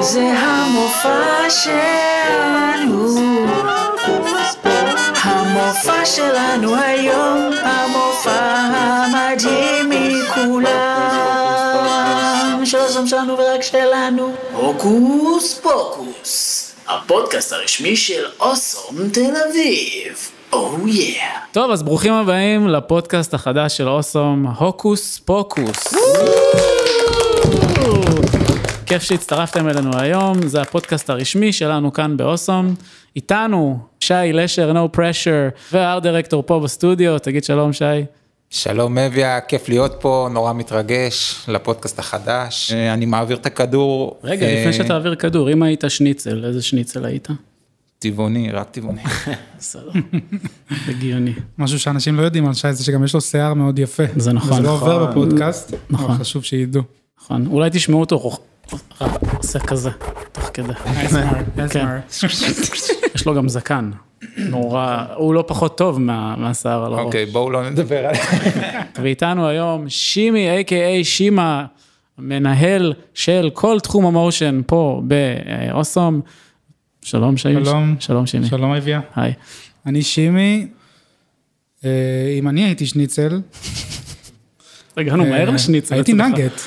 זה המופע שלנו, המופע שלנו היום, המופע המדהים מכולם, של הזום שלנו ורק שלנו. הוקוס פוקוס, הפודקאסט הרשמי של אוסום תל אביב. oh. Yeah. טוב, אז ברוכים הבאים לפודקאסט החדש של אוסום, הוקוס פוקוס. כיף שהצטרפתם אלינו היום, זה הפודקאסט הרשמי שלנו כאן באוסום. איתנו שי לשר, no pressure, והארט דירקטור פה בסטודיו, תגיד שלום שי. שלום אביה, כיף להיות פה, נורא מתרגש לפודקאסט החדש. אה, אני מעביר את הכדור. רגע, לפני שאתה מעביר כדור, אם היית שניצל, איזה שניצל היית? טבעוני, רק טבעוני. בסדר, הגיוני. משהו שאנשים לא יודעים על שי זה שגם יש לו שיער מאוד יפה. זה נכון. זה לא נכון. עובר בפודקאסט, נכון. אבל חשוב שידעו. נכון, אולי תשמעו אותו עושה כזה, תוך כדי. כן. יש לו גם זקן, נורא, הוא לא פחות טוב מה- מהשיער על הראש. אוקיי, בואו לא נדבר על זה. ואיתנו היום שימי, a.k.a שימה, מנהל של כל תחום המושן פה באוסום. שלום שימי. שלום. שלום שימי. שלום אביה. היי. אני שימי, אה, אם אני הייתי שניצל, הגענו מהר אה, לשניצל. הייתי. נגט.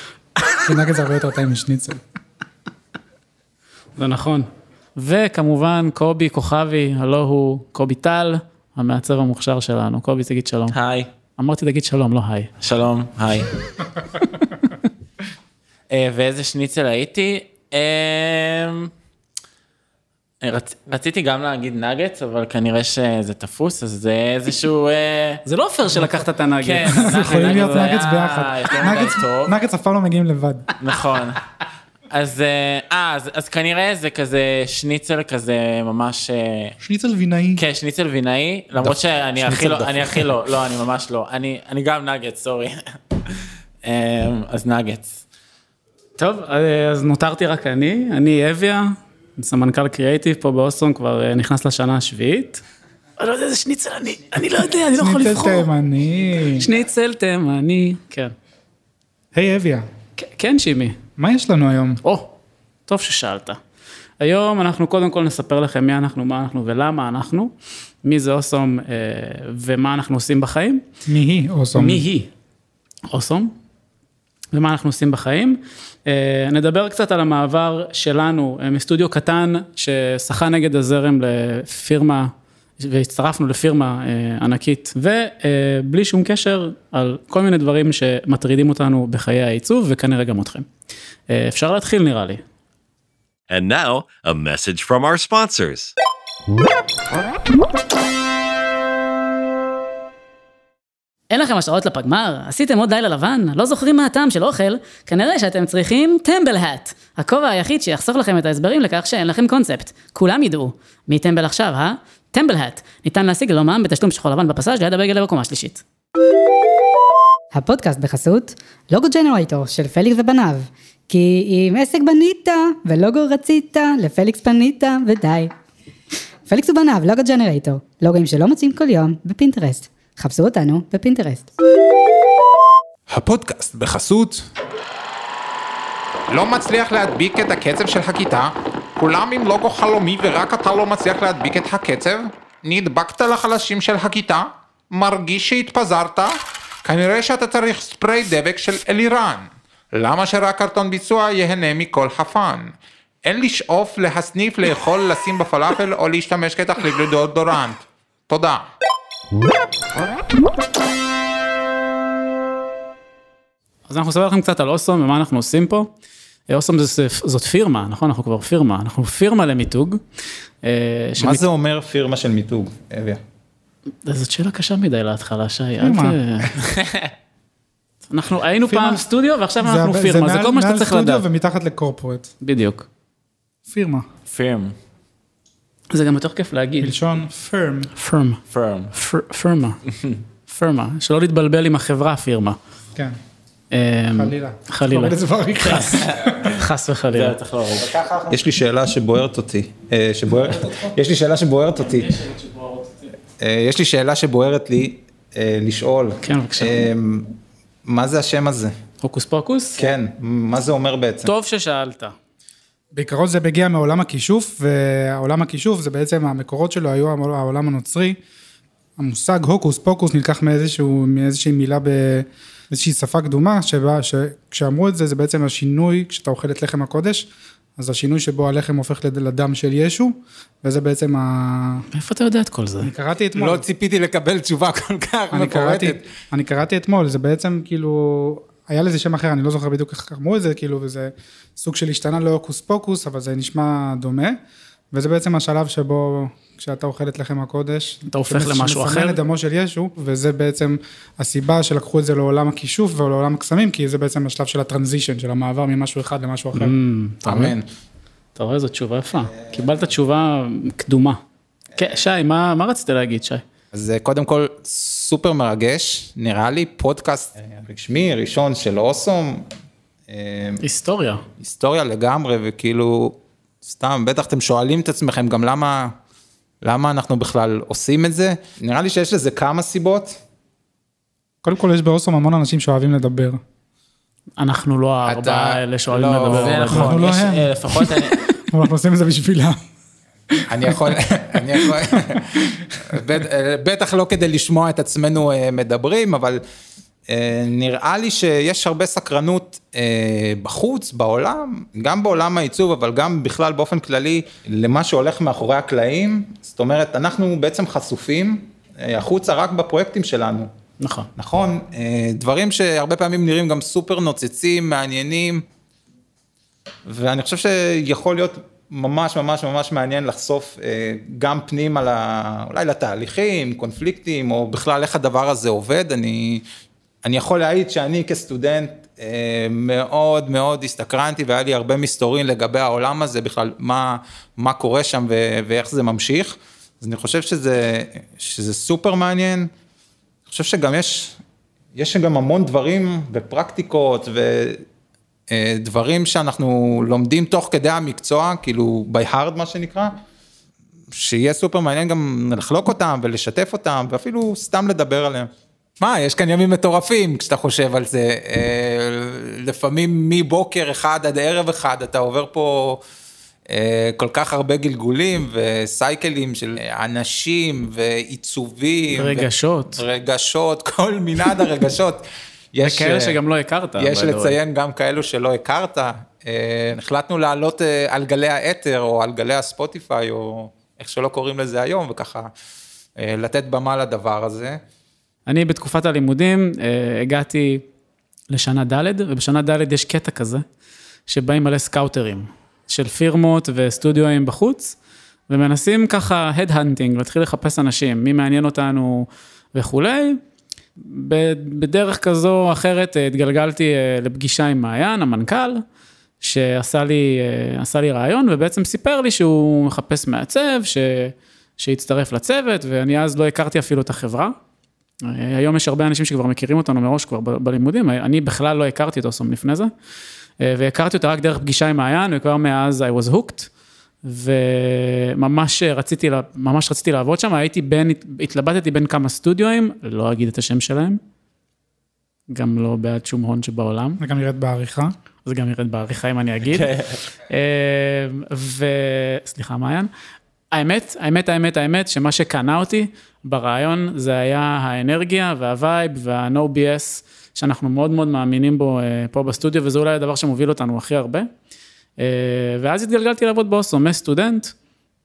כי נגט זה הרבה יותר טעים משניצל. זה נכון. וכמובן קובי כוכבי, הלו הוא קובי טל, המעצב המוכשר שלנו. קובי, תגיד שלום. היי, אמרתי תגיד שלום, לא היי. שלום, היי. אה, ואיזה שניצל הייתי? אה, רצ... רציתי גם להגיד נגץ, אבל כנראה שזה תפוס, אז זה איזשהו... אה, זה לא פייר שלקחת את הנגד. כן, יכולים להיות זה היה ביחד. טוב. נגטס אף פעם לא מגיעים לבד. נכון. אז, אה, אה, אז, אז כנראה זה כזה שניצל כזה ממש... אה, שניצל וינאי. כן, שניצל וינאי, למרות שאני הכי לא. אני הכי לא, לא, אני ממש לא. אני, אני גם נגץ, סורי. אז נגץ. טוב, אה, אז נותרתי רק אני, אני אביה, סמנכ"ל קריאייטיב פה באוסטרום, כבר אה, נכנס לשנה השביעית. אני לא יודע איזה שניצל אני, אני לא יודע, אני לא יכול שניצל לבחור. תימני. שניצל תימני, כן. היי אביה, כן, כן, שימי. מה יש לנו היום? או, טוב ששאלת. היום אנחנו קודם כל נספר לכם מי אנחנו, מה אנחנו ולמה אנחנו, מי זה אוסום אה, ומה אנחנו עושים בחיים. מי היא אוסום? מי היא? אוסום. ומה אנחנו עושים בחיים. אה, נדבר קצת על המעבר שלנו אה, מסטודיו קטן ששחה נגד הזרם לפירמה, והצטרפנו לפירמה אה, ענקית, ובלי שום קשר על כל מיני דברים שמטרידים אותנו בחיי העיצוב וכנראה גם אתכם. אפשר להתחיל נראה לי. And now, a message from our sponsors. אין לכם השערות לפגמר? עשיתם עוד לילה לבן? לא זוכרים מה הטעם של אוכל? כנראה שאתם צריכים טמבל האט. הכובע היחיד שיחסוך לכם את ההסברים לכך שאין לכם קונספט. כולם ידעו. מי טמבל עכשיו, אה? טמבל hat. ניתן להשיג ללא מע"מ בתשלום שחור לבן בפסאז' ליד הבגל בקומה שלישית. הפודקאסט בחסות logo generator של פליקס ובניו. כי אם עסק בנית ולוגו רצית, לפליקס פנית ודי. פליקס ובניו, logo generator. לוגוים שלא מוצאים כל יום בפינטרסט. חפשו אותנו בפינטרסט. הפודקאסט בחסות. לא מצליח להדביק את הקצב של הכיתה? כולם עם לוגו חלומי ורק אתה לא מצליח להדביק את הקצב? נדבקת לחלשים של הכיתה? מרגיש שהתפזרת? כנראה שאתה צריך ספרי דבק של אלירן. למה שרק קרטון ביצוע ייהנה מכל חפן? אין לשאוף, להסניף, לאכול, לשים בפלאפל או להשתמש כתחליף לדאודורנט. תודה. אז אנחנו נספר לכם קצת על אוסום ומה אנחנו עושים פה. אה, אוסום זה- זאת פירמה, נכון? אנחנו כבר פירמה, אנחנו פירמה למיתוג. אה, מה שמת- זה אומר פירמה של מיתוג, אביה? זאת שאלה קשה מדי להתחלה, שי. אל פירמה. ת- אנחנו היינו פירמה- פעם סטודיו ועכשיו אנחנו הרבה- פירמה, זה מעל- כל מה שאתה מעל צריך סטודיו לדעת. ומתחת לקורפורט. בדיוק. פירמה. פירם, זה גם יותר כיף להגיד. מלשון פירם. פירמה. פירם. פיר- פירמה. פירמה. שלא להתבלבל עם החברה פירמה. כן, אה, חלילה. חלילה. חס וחלילה. צריך להוריד. יש לי שאלה שבוערת אותי. אה, יש לי שאלה שבוערת אותי. אה, יש לי שאלה שבוערת לי אה, לשאול. כן, בבקשה. אה, מה זה השם הזה? הוקוס פוקוס? כן, מה זה אומר בעצם? טוב ששאלת. בעיקרון זה מגיע מעולם הכישוף, והעולם הכישוף זה בעצם המקורות שלו היו העולם הנוצרי. המושג הוקוס פוקוס נלקח מאיזשהו, מאיזושהי מילה באיזושהי שפה קדומה, שבה, שכשאמרו את זה, זה בעצם השינוי, כשאתה אוכל את לחם הקודש, אז השינוי שבו הלחם הופך לד- לדם של ישו, וזה בעצם ה... מאיפה אתה יודע את כל זה? אני קראתי אתמול. לא ציפיתי לקבל תשובה כל כך מפורטת. אני קראתי אתמול, זה בעצם כאילו, היה לזה שם אחר, אני לא זוכר בדיוק איך קראו את זה, כאילו, וזה סוג של השתנה להוקוס פוקוס, אבל זה נשמע דומה, וזה בעצם השלב שבו, כשאתה אוכל את לחם הקודש, אתה הופך למשהו מסמן אחר? את דמו של ישו, וזה בעצם הסיבה שלקחו את זה לעולם הכישוף ולעולם הקסמים, כי זה בעצם השלב של הטרנזישן, של המעבר ממשהו אחד למשהו אחר. אמן. אתה רואה, זו תשובה יפה. קיבלת תשובה קדומה. כן, שי, מה מה רצית להגיד, שי? אז אה, קודם כל, סופר מרגש, נראה לי פודקאסט אה, רשמי, ראשון של אוסום, אה, היסטוריה. היסטוריה לגמרי, וכאילו, סתם, בטח אתם שואלים את עצמכם גם למה, למה אנחנו בכלל עושים את זה. נראה לי שיש לזה כמה סיבות. קודם כל, יש באוסום המון אנשים שאוהבים לדבר. אנחנו לא הארבעה האלה שאוהבים לא, לדבר. זה נכון, אנחנו לא יש, הם. אה, לפחות אני... אנחנו עושים את זה בשבילם. אני יכול, אני יכול, בט- בטח לא כדי לשמוע את עצמנו אה, מדברים, אבל אה, נראה לי שיש הרבה סקרנות אה, בחוץ, בעולם, גם בעולם העיצוב, אבל גם בכלל באופן כללי, למה שהולך מאחורי הקלעים. זאת אומרת, אנחנו בעצם חשופים החוצה רק בפרויקטים שלנו. נכון. נכון, דברים שהרבה פעמים נראים גם סופר נוצצים, מעניינים, ואני חושב שיכול להיות ממש ממש ממש מעניין לחשוף אה, גם פנים על ה... אולי לתהליכים, קונפליקטים, או בכלל איך הדבר הזה עובד. אני, אני יכול להעיד שאני כסטודנט אה, מאוד מאוד הסתקרנתי והיה לי הרבה מסתורין לגבי העולם הזה, בכלל מה, מה קורה שם ו- ואיך זה ממשיך. אז אני חושב שזה, שזה סופר מעניין. אני חושב שגם יש, יש גם המון דברים ופרקטיקות ודברים שאנחנו לומדים תוך כדי המקצוע, כאילו by hard מה שנקרא, שיהיה סופר מעניין גם לחלוק אותם ולשתף אותם ואפילו סתם לדבר עליהם. מה, יש כאן ימים מטורפים כשאתה חושב על זה, אה, לפעמים מבוקר אחד עד ערב אחד אתה עובר פה אה, כל כך הרבה גלגולים וסייקלים של אנשים ועיצובים. רגשות. ו- רגשות, כל מנעד הרגשות. יש, וכאלה אה, שגם לא הכרת. יש. לציין גם כאלו שלא הכרת. אה, החלטנו לעלות אה, על גלי האתר או על גלי הספוטיפיי או איך שלא קוראים לזה היום וככה לתת במה לדבר הזה. אני בתקופת הלימודים הגעתי לשנה ד', ובשנה ד' יש קטע כזה, שבאים מלא סקאוטרים של פירמות וסטודיואים בחוץ, ומנסים ככה head-hunting, להתחיל לחפש אנשים, מי מעניין אותנו וכולי. בדרך כזו או אחרת אה, התגלגלתי אה, לפגישה עם מעיין, המנכ"ל, שעשה לי, אה, לי ריאיון, ובעצם סיפר לי שהוא מחפש מעצב, ש... שהצטרף לצוות, ואני אז לא הכרתי אפילו את החברה. היום יש הרבה אנשים שכבר מכירים אותנו מראש כבר ב- בלימודים, אני בכלל לא הכרתי את אוסום לפני זה, והכרתי אותה רק דרך פגישה עם מעיין, וכבר מאז I was hooked, וממש רציתי, ממש רציתי לעבוד שם, הייתי בין, התלבטתי בין כמה סטודיואים, לא אגיד את השם שלהם, גם לא בעד שום הון שבעולם. זה גם נראית בעריכה. זה גם ירד בעריכה אם אני אגיד. אה, ו... סליחה, מעיין. האמת, האמת, האמת, האמת, שמה שקנה אותי ברעיון זה היה האנרגיה והווייב וה-No BS, שאנחנו מאוד מאוד מאמינים בו אה, פה בסטודיו, וזה אולי הדבר שמוביל אותנו הכי הרבה. אה, ואז התגלגלתי לעבוד באוסלו, מסטודנט,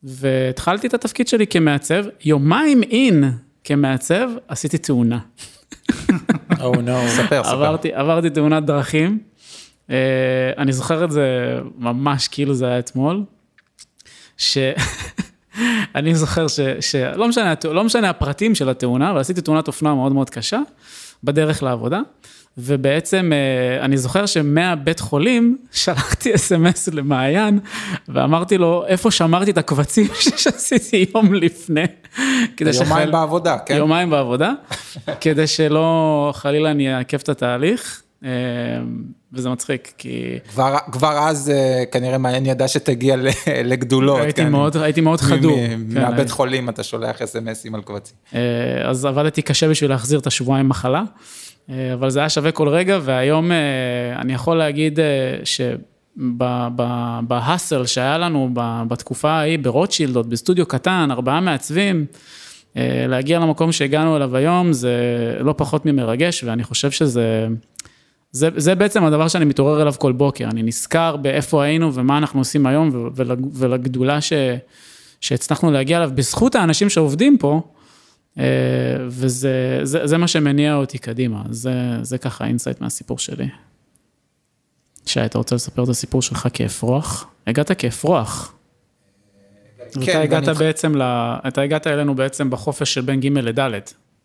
והתחלתי את התפקיד שלי כמעצב. יומיים אין כמעצב, עשיתי תאונה. או נו. ספר, ספר. עברתי, עברתי תאונת דרכים. Uh, אני זוכר את זה ממש כאילו זה היה אתמול. שאני זוכר ש... שלא משנה, הת- לא משנה הפרטים של התאונה, אבל עשיתי תאונת אופנוע מאוד מאוד קשה בדרך לעבודה. ובעצם אה, אני זוכר שמהבית חולים שלחתי אס.אם.אס למעיין ואמרתי לו איפה שמרתי את הקבצים שעשיתי יום לפני. כדי יומיים שחל- בעבודה, כן? יומיים בעבודה, כדי שלא חלילה אני אעכב את התהליך. אה, וזה מצחיק, כי כבר, כבר אז אה, כנראה מעיין ידע שתגיע לגדולות. הייתי כן. מאוד- הייתי מאוד חדור, מ- כן, מהבית הייתי. חולים אתה שולח אס.אם.אסים על קבצים. אז עבדתי קשה בשביל להחזיר את השבועיים מחלה, אבל זה היה שווה כל רגע, והיום אה, אני יכול להגיד שבהאסל שהיה לנו בתקופה ההיא ברוטשילד, עוד בסטודיו קטן, ארבעה מעצבים, אה, להגיע למקום שהגענו אליו היום זה לא פחות ממרגש, ואני חושב שזה... זה, זה בעצם הדבר שאני מתעורר אליו כל בוקר, אני נזכר באיפה היינו ומה אנחנו עושים היום ולגדולה ש, שהצלחנו להגיע אליו. בזכות האנשים שעובדים פה, אה, וזה זה, זה מה שמניע אותי קדימה, זה, זה ככה insight מהסיפור שלי. שי, אתה רוצה לספר את הסיפור שלך כאפרוח? הגעת כאפרוח. כן, אתה הגעת ואני- בעצם, ל... אתה הגעת אלינו בעצם בחופש של בין ג' לד'.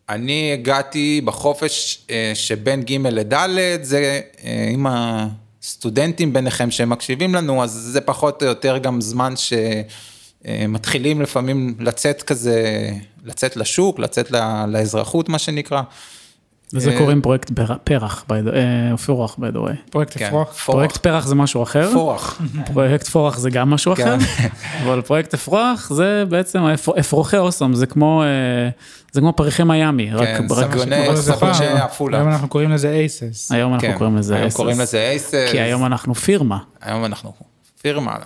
אני הגעתי בחופש אה, שבין ג' לד', זה אה, עם הסטודנטים ביניכם שמקשיבים לנו, אז זה פחות או יותר גם זמן שמתחילים לפעמים לצאת כזה, לצאת לשוק, לצאת ל- לאזרחות, מה שנקרא. לזה אה, קוראים פרויקט פרח, by the- אה, by the way. פרויקט כן, אפרוח. פרויקט פרח זה משהו אחר, פורח. פרויקט פורח זה גם משהו אחר, כן. אבל פרויקט אפרוח זה בעצם אפרוחי אוסום, זה כמו, אה, זה כמו פריחי מיאמי, רק כן, פעם. עפולה. היום אנחנו קוראים לזה אייסס. היום אנחנו כן, קוראים לזה היום אסס, קוראים לזה אייסס. כי היום אנחנו פירמה. היום אנחנו פירמה.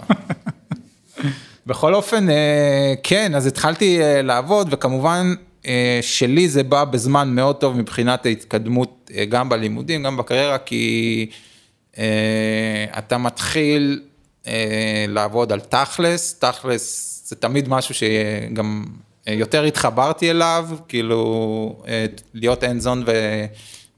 בכל אופן, אה, כן, אז התחלתי אה, לעבוד, וכמובן אה, שלי זה בא בזמן מאוד טוב מבחינת ההתקדמות, גם בלימודים, גם בקריירה, כי אתה מתחיל לעבוד על תכלס, תכלס זה תמיד משהו שגם יותר התחברתי אליו, כאילו להיות end zone ו...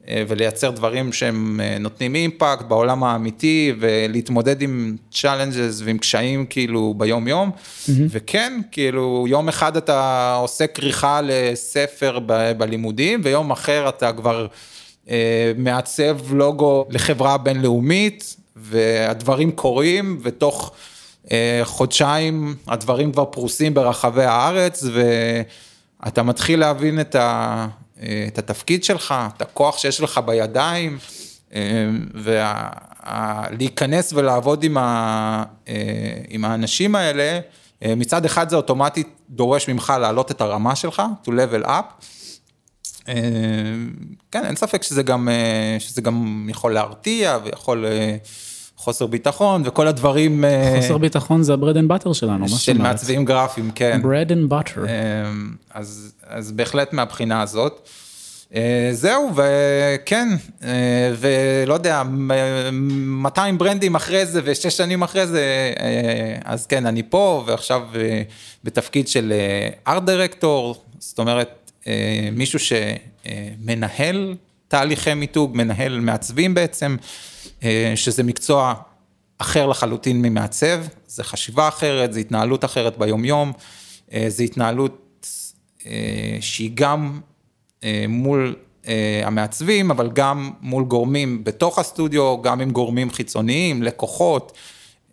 אה, ולייצר דברים שהם אה, נותנים אימפקט בעולם האמיתי ולהתמודד עם challenges ועם קשיים כאילו ביום יום. וכן, כאילו יום אחד אתה עושה כריכה לספר ב- בלימודים ויום אחר אתה כבר אה, מעצב לוגו לחברה בינלאומית והדברים קורים ותוך אה, חודשיים הדברים כבר פרוסים ברחבי הארץ ואתה מתחיל להבין את, ה, את התפקיד שלך, את הכוח שיש לך בידיים ולהיכנס ולעבוד עם, ה, אה, עם האנשים האלה, אה, מצד אחד זה אוטומטית דורש ממך להעלות את הרמה שלך, to level up. אה, כן, אין ספק שזה גם, אה, שזה גם יכול להרתיע ויכול אה, חוסר ביטחון וכל הדברים אה, חוסר ביטחון זה ה bread and butter שלנו, מה זאת של אומרת? מעצבים גרפיים, כן. bread and butter. אמ, אז, אז בהחלט מהבחינה הזאת. אה, זהו, וכן, אה, ולא יודע, מ- 200 ברנדים אחרי זה ושש שנים אחרי זה, אז כן, אני פה, ועכשיו בתפקיד של ארט דירקטור, זאת אומרת, מישהו שמנהל תהליכי מיתוג, מנהל מעצבים בעצם, שזה מקצוע אחר לחלוטין ממעצב, זה חשיבה אחרת, זה התנהלות אחרת ביומיום, אה, זה התנהלות אה, שהיא גם אה, מול אה, המעצבים, אבל גם מול גורמים בתוך הסטודיו, גם עם גורמים חיצוניים, לקוחות,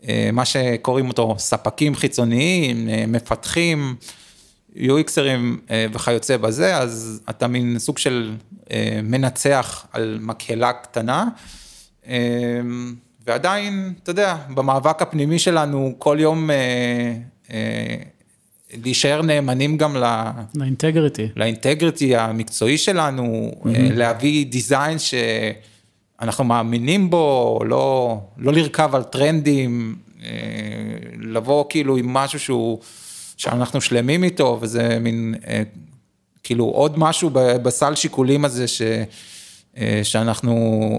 אה, מה שקוראים אותו ספקים חיצוניים, אה, מפתחים, UXרים אה, וכיוצא בזה, אז אתה מין סוג של אה, מנצח על מקהלה קטנה. אה, ועדיין, אתה יודע, במאבק הפנימי שלנו, כל יום אה, אה, להישאר נאמנים גם ל... לאינטגריטי. לאינטגריטי המקצועי שלנו, mm-hmm. להביא דיזיין שאנחנו מאמינים בו, לא, לא לרכב על טרנדים, אה, לבוא כאילו עם משהו שהוא, שאנחנו שלמים איתו, וזה מין, אה, כאילו עוד משהו בסל שיקולים הזה ש, אה, שאנחנו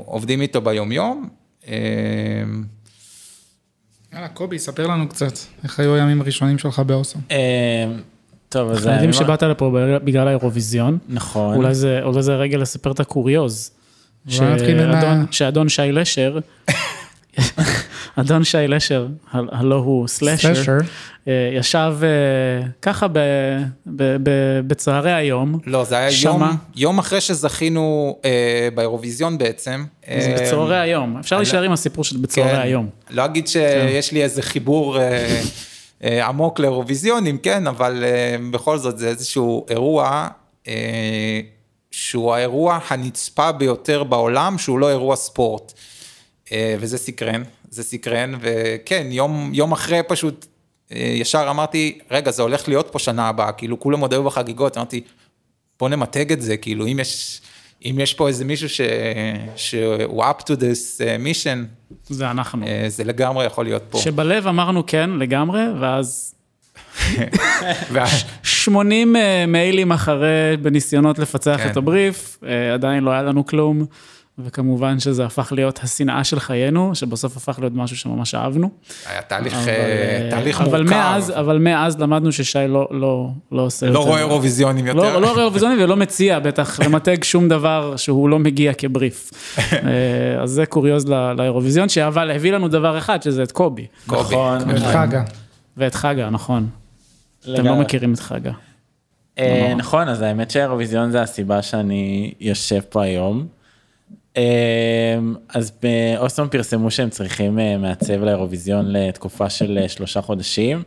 עובדים איתו ביומיום. אה, יאללה, קובי, ספר לנו קצת, איך היו הימים הראשונים שלך באוסם. אה, טוב, אז... אנחנו יודעים שבאת לפה בגלל- האירוויזיון. נכון. אולי זה, אולי זה רגע לספר את הקוריוז. שאדון- שאדון שי לשר, אדון שי לשר, הלא הוא סלשר, סלשר. אה, ישב אה, ככה בצהרי היום. לא, זה היה. יום, יום אחרי שזכינו אה, באירוויזיון בעצם. זה אה, בצהרי היום, אפשר להישאר עם הסיפור של בצהרי כן. היום. לא אגיד שיש לי איזה חיבור אה, עמוק לאירוויזיונים, כן, אבל אה, בכל זאת זה איזשהו אירוע אה, שהוא האירוע הנצפה ביותר בעולם, שהוא לא אירוע ספורט. וזה סקרן, זה סקרן, וכן, יום, יום אחרי פשוט, אה, ישר אמרתי, רגע, זה הולך להיות פה שנה הבאה, כאילו כולם עוד היו בחגיגות, אמרתי, בוא נמתג את זה, כאילו אם יש, אם יש פה איזה מישהו ש, שהוא up to this אה, mission, זה אנחנו. זה לגמרי יכול להיות פה. שבלב אמרנו כן לגמרי, ואז וה- 80 אה, מיילים אחרי בניסיונות לפצח כן. את הבריף, אה, עדיין לא היה לנו כלום, וכמובן שזה הפך להיות השנאה של חיינו, שבסוף הפך להיות משהו שממש אהבנו. היה תהליך, אבל, אה, אה, תהליך אבל מורכב. מאז, אבל מאז למדנו ששי לא, לא, לא עושה לא יותר. רואה אירוויזיונים יותר. לא, לא רואה אירוויזיונים ולא מציע בטח למתג שום דבר שהוא לא מגיע כבריף. אה, אז זה קוריוז ל- לאירוויזיון, שאבל הביא לנו דבר אחד, שזה את קובי. קובי. נכון. ואת חגה. ואת חגה, נכון. אתם לא. מכירים את חגה. אה, נכון, אז האמת שהאירוויזיון זה הסיבה שאני יושב פה היום. אה, אז באוסטון פרסמו שהם צריכים אה, מעצב לאירוויזיון לתקופה של אה, שלושה חודשים.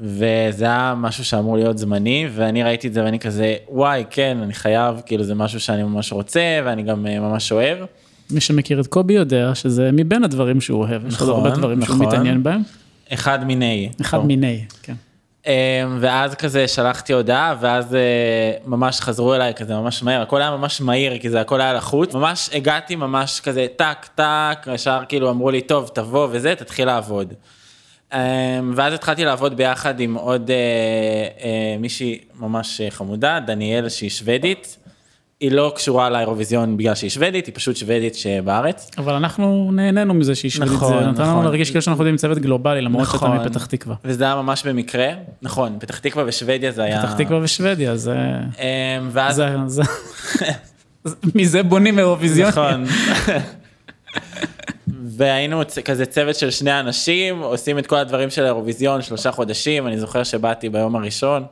וזה היה משהו שאמור להיות זמני ואני ראיתי את זה ואני כזה וואי כן אני חייב כאילו זה משהו שאני ממש רוצה ואני גם אה, ממש אוהב. מי שמכיר את קובי יודע שזה מבין הדברים שהוא אוהב, יש עוד נכון, הרבה דברים שהוא נכון. מתעניין בהם. אחד מיני. אחד טוב. מיני, כן. אמ, ואז כזה שלחתי הודעה ואז אה, ממש חזרו אליי כזה ממש מהר הכל היה ממש מהיר כי זה הכל היה לחוץ ממש הגעתי ממש כזה טק טק ישר כאילו אמרו לי טוב תבוא וזה תתחיל לעבוד. אמ, ואז התחלתי לעבוד ביחד עם עוד אה, אה, מישהי ממש חמודה דניאל שהיא שוודית. היא לא קשורה לאירוויזיון בגלל שהיא שוודית היא פשוט שוודית שבארץ. אבל אנחנו נהנינו מזה שהיא שוודית, נכון, זה נתן לנו נכון. להרגיש כאילו שאנחנו עם צוות גלובלי, למרות שאתה נכון. מפתח תקווה. וזה היה ממש במקרה נכון פתח תקווה ושוודיה זה היה. פתח תקווה ושוודיה, זה... אמ, ואז זה- זה- מזה בונים אירוויזיון. נכון. והיינו כזה צוות של שני אנשים, עושים את כל הדברים של האירוויזיון שלושה חודשים, אני זוכר שבאתי ביום הראשון,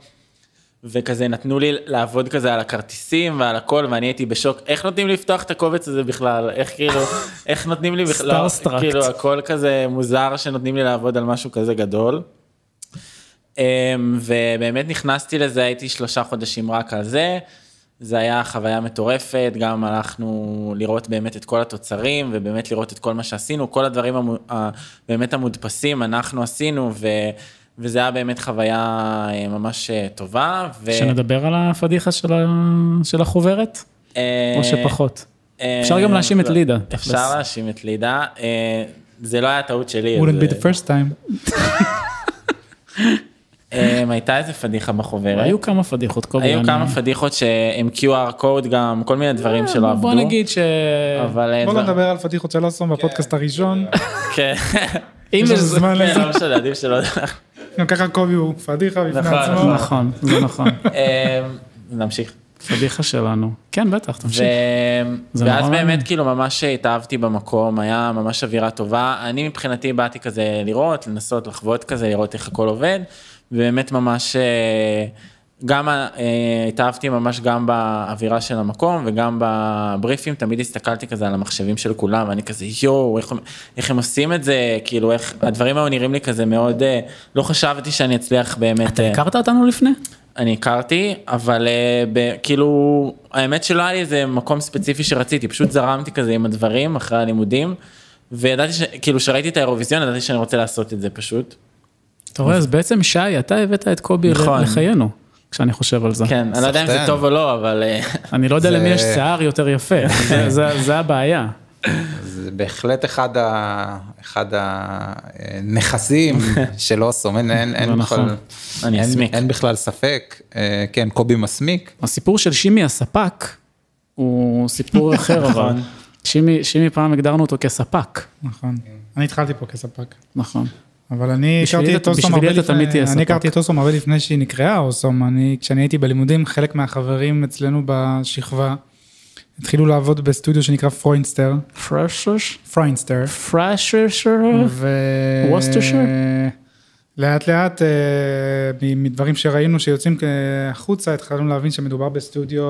וכזה נתנו לי לעבוד כזה על הכרטיסים ועל הכל, ואני הייתי בשוק, איך נותנים לי לפתוח את הקובץ הזה בכלל, איך כאילו, איך נותנים לי בכלל, Starstruck. כאילו הכל כזה מוזר שנותנים לי לעבוד על משהו כזה גדול. אמ, ובאמת נכנסתי לזה, הייתי שלושה חודשים רק על זה. זה היה חוויה מטורפת, גם הלכנו לראות באמת את כל התוצרים ובאמת לראות את כל מה שעשינו, כל הדברים המו- ה- באמת המודפסים אנחנו עשינו ו... וזה היה באמת חוויה אה, ממש אה, טובה. ו... שנדבר על הפדיחה של ה- של החוברת? אה, או שפחות? אה, אפשר גם להאשים את לא, לידה, אפשר. להאשים את לידה, אה, זה לא היה טעות שלי. wouldn't זה- be the first time. הייתה איזה פדיחה בחוברת. היו כמה פדיחות. היו כמה פדיחות שהם QR קוד גם, כל מיני דברים שלא עבדו. בוא נגיד ש... אבל... בוא דבר- נדבר על פדיחות של אוסום בפודקאסט הראשון. כן, אם יש. זמן כן, לזה. לא משנה, עדיף שלא... גם ככה קובי הוא פדיחה בפני נכון, עצמו. נכון, זה נכון. אה, נמשיך. פדיחה שלנו. כן, בטח. תמשיך. זה ואז באמת. כאילו ממש התאהבתי במקום, היה ממש אווירה טובה. אני מבחינתי באתי כזה לראות, לנסות לחוות כזה, לראות איך הכל עובד, ובאמת ממש אה, גם אה, התאהבתי ממש גם באווירה של המקום וגם בבריפים, תמיד הסתכלתי כזה על המחשבים של כולם, ואני כזה יואו, איך, איך הם עושים את זה, כאילו איך, הדברים האלה נראים לי כזה מאוד, אה, לא חשבתי שאני אצליח באמת. אתה אה, הכרת אותנו לפני? אני הכרתי, אבל ב, כאילו, האמת שלא היה לי איזה מקום ספציפי שרציתי, פשוט זרמתי כזה עם הדברים אחרי הלימודים, וידעתי ש... כאילו, כשראיתי את האירוויזיון, ידעתי שאני רוצה לעשות את זה פשוט. אתה רואה, אז בעצם שי, אתה הבאת את קובי נכון. לחיינו, כשאני חושב על זה. כן, אני לא יודע אם זה. טוב או לא, אבל... אה, אני לא יודע למי יש שיער יותר יפה, זה- הבעיה. זה בהחלט אחד, ה... אחד הנכסים של אוסום, אין, אין, זה אין, נכון. בכלל, אני אין, בכלל ספק, אה, כן, קובי מסמיק, הסיפור של שימי הספק הוא סיפור אחר, אבל נכון. שימי, שימי פעם הגדרנו אותו כספק, נכון. אני התחלתי פה כספק. נכון. אבל אני הכרתי את Awesome הרבה לפני, אני. הכרתי את Awesome הרבה לפני שהיא נקראה Awesome, אני, כשאני הייתי בלימודים, חלק מהחברים אצלנו בשכבה, התחילו לעבוד בסטודיו שנקרא פרוינסטר, פרשש? פרוינסטר, פרשש? ו... ווסטרשר? לאט לאט אה, מדברים שראינו שיוצאים אה, החוצה, התחלנו להבין שמדובר בסטודיו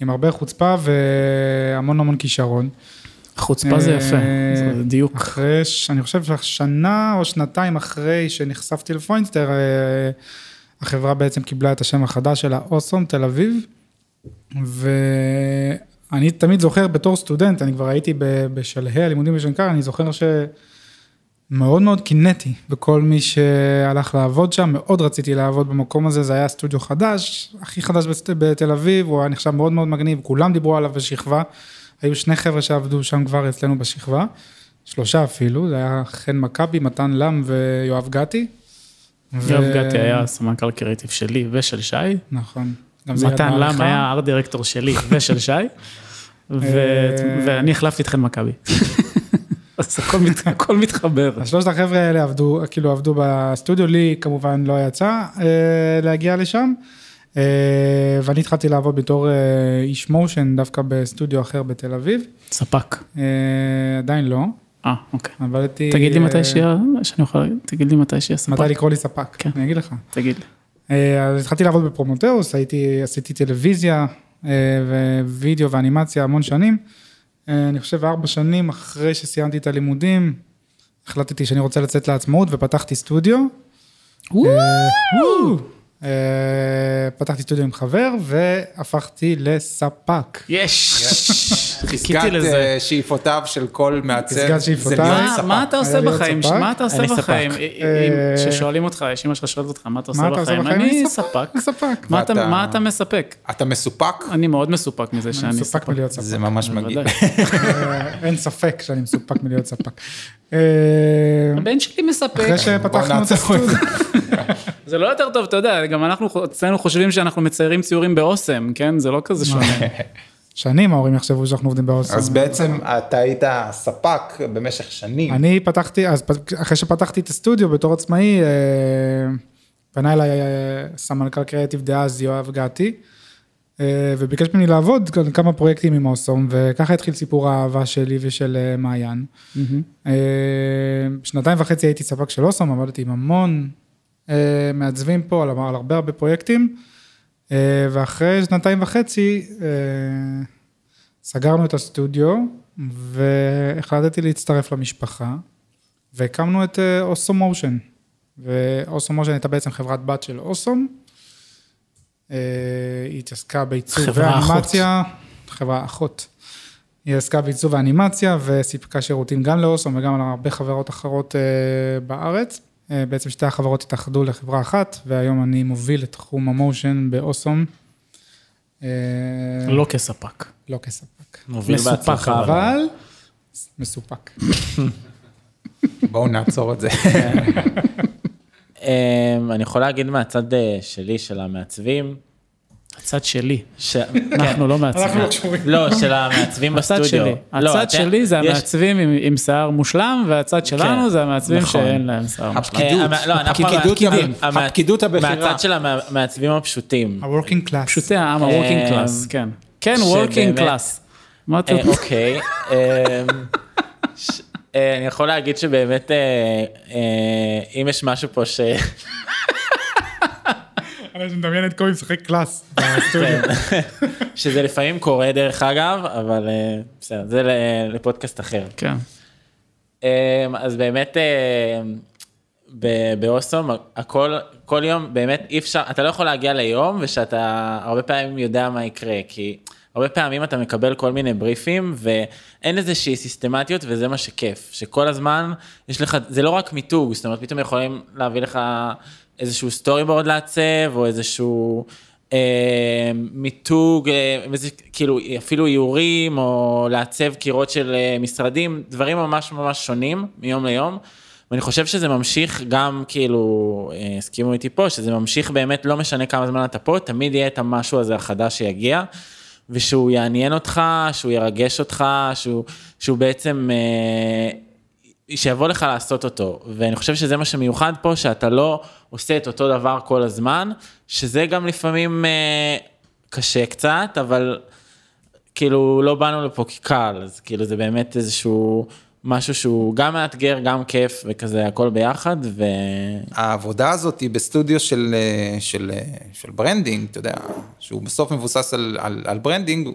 עם הרבה חוצפה והמון המון כישרון. חוצפה זה יפה, אה, זה דיוק. אחרי, אני חושב ששנה או שנתיים אחרי שנחשפתי לפוינסטר, אה, החברה בעצם קיבלה את השם החדש שלה, אוסום תל אביב, ואני תמיד זוכר בתור סטודנט, אני כבר הייתי בשלהי הלימודים בשנקר, אני זוכר שמאוד מאוד קינאתי בכל מי שהלך לעבוד שם, מאוד רציתי לעבוד במקום הזה, זה היה סטודיו חדש, הכי חדש בתל אביב, הוא היה נחשב מאוד מאוד מגניב, כולם דיברו עליו בשכבה, היו שני חבר'ה שעבדו שם כבר אצלנו בשכבה, שלושה אפילו, זה היה חן מכבי, מתן לם ויואב גתי. יואב גתי היה סמנכ"ל קריאיטיב שלי ושל שי. נכון. מתן לם מערכה. היה ארט דירקטור שלי ושל שי. אה, ואני החלפתי את חן מכבי. אז הכל מת- הכל מתחבר. אז שלושת החבר'ה האלה עבדו, כאילו עבדו בסטודיו, לי כמובן לא יצא אה, להגיע לשם. אה, ואני התחלתי לעבוד בתור אה, איש motion דווקא בסטודיו אחר בתל אביב. ספק. אה, עדיין לא, אה, אוקיי. עבדתי... תגיד לי מתי שיהיה, שאני יכול, תגיד לי מתי שיהיה ספק. מתי לקרוא לי ספק, כן. אני אגיד לך. תגיד לי. אז התחלתי לעבוד בפרומוטאוס, הייתי, עשיתי טלוויזיה ווידאו ואנימציה המון שנים. אני חושב ארבע שנים אחרי שסיימתי את הלימודים, החלטתי שאני רוצה לצאת לעצמאות ופתחתי סטודיו. וואו. אה, פתחתי סטודיו עם חבר והפכתי לספק. יש! חיכיתי פסגת לזה. אה, שאיפותיו של כל מעצב. פסגת זה שאיפותיו. להיות מה- ספק. מה אתה עושה בחיים? מה אתה עושה. בחיים? אה, כששואלים אותך, יש אמא שלך שואלת אותך, מה אתה עושה בחיים? אני ספק. ספק. מה אתה- ואתה- מה אתה מספק? אתה מסופק? אני מאוד מסופק מזה אני שאני מסופק ספק. מלהיות ספק. זה ממש מגעיל. בוודאי. אה, אין ספק שאני מסופק מלהיות ספק. אה, הבן שלי מספק. אחרי שפתחנו את הסטודיו. זה לא יותר טוב, אתה יודע, גם אנחנו אצלנו חושבים שאנחנו מציירים ציורים באוסם, כן? זה לא כזה שונה. שנים ההורים יחשבו שאנחנו עובדים באוסם. אז בעצם אתה היית ספק במשך שנים. אני פתחתי, אז אחרי שפתחתי את הסטודיו בתור עצמאי, אה, פנה אליי אה, סמנכ"ל קריאיטיב דאז יואב גתי, וביקש ממני לעבוד על כמה פרויקטים עם אוסום, וככה התחיל סיפור האהבה שלי ושל אה, מעיין. אה, שנתיים וחצי הייתי ספק של אוסום, עבדתי עם המון אה, מעצבים פה על, הרבה הרבה פרויקטים, אה, ואחרי שנתיים וחצי אה, סגרנו את הסטודיו, והחלטתי להצטרף למשפחה, והקמנו את אוסום מושן. ואוסום מושן הייתה בעצם חברת בת של אוסום. אה, היא התעסקה בעיצוב. ואנימציה. חברה אחות. היא עסקה בעיצוב ואנימציה וסיפקה שירותים גם לאוסום וגם להרבה חברות אחרות אה, בארץ. אה, בעצם שתי החברות התאחדו לחברה אחת, והיום אני מוביל את תחום המושן באוסום. אה, לא כספק. לא כספק. מוביל. אבל. אבל מסופק. בואו נעצור את זה. אמ, אני יכול להגיד מהצד אה, שלי, של המעצבים, הצד שלי. ש... אנחנו לא מעצבים. לא, של המעצבים הצד בסטודיו. שלי. לא, הצד אתם- שלי זה יש- המעצבים עם- עם שיער מושלם, והצד שלנו כן, זה המעצבים נכון. שאין להם שיער מושלם. הפקידות, אה, לא, אנחנו הפקידות, הבכירה. מהצד של המעצבים הפשוטים. ה-working class. פשוטי העם, ה-working אה, class, כן. כן, working class. אה, אוקיי. אה, אני יכול להגיד שבאמת, אה, אה, אם יש משהו פה ש... אני מדמיין את קובי משחק קלאס בסטודיו. שזה לפעמים קורה דרך אגב, אבל בסדר, זה לפודקאסט אחר. כן. אמ, אז באמת אמ, באוסום הכל כל יום באמת אי אפשר אתה לא יכול להגיע ליום ושאתה הרבה פעמים יודע מה יקרה כי הרבה פעמים אתה מקבל כל מיני בריפים ואין איזושהי סיסטמטיות וזה מה שכיף שכל הזמן יש לך זה לא רק מיתוג זאת אומרת פתאום יכולים להביא לך איזשהו סטורי בורד לעצב או איזשהו. אה, מיתוג, אה, וזה כאילו אפילו איורים או לעצב קירות של אה, משרדים, דברים ממש ממש שונים מיום ליום. ואני חושב שזה ממשיך גם כאילו, אה, הסכימו איתי פה, שזה ממשיך באמת, לא משנה כמה זמן אתה פה, תמיד יהיה את המשהו הזה החדש שיגיע, ושהוא יעניין אותך, שהוא ירגש אותך, שהוא, שהוא בעצם, אה, שיבוא לך לעשות אותו. ואני חושב שזה מה שמיוחד פה, שאתה לא עושה את אותו דבר כל הזמן, שזה גם לפעמים אה, קשה קצת, אבל כאילו לא באנו לפה כקהל, אז כאילו זה באמת איזשהו משהו שהוא גם מאתגר, גם כיף וכזה הכל ביחד, ו... העבודה הזאת היא בסטודיו של, אה, של, אה, של branding, אתה יודע, שהוא בסוף מבוסס על, על, על branding,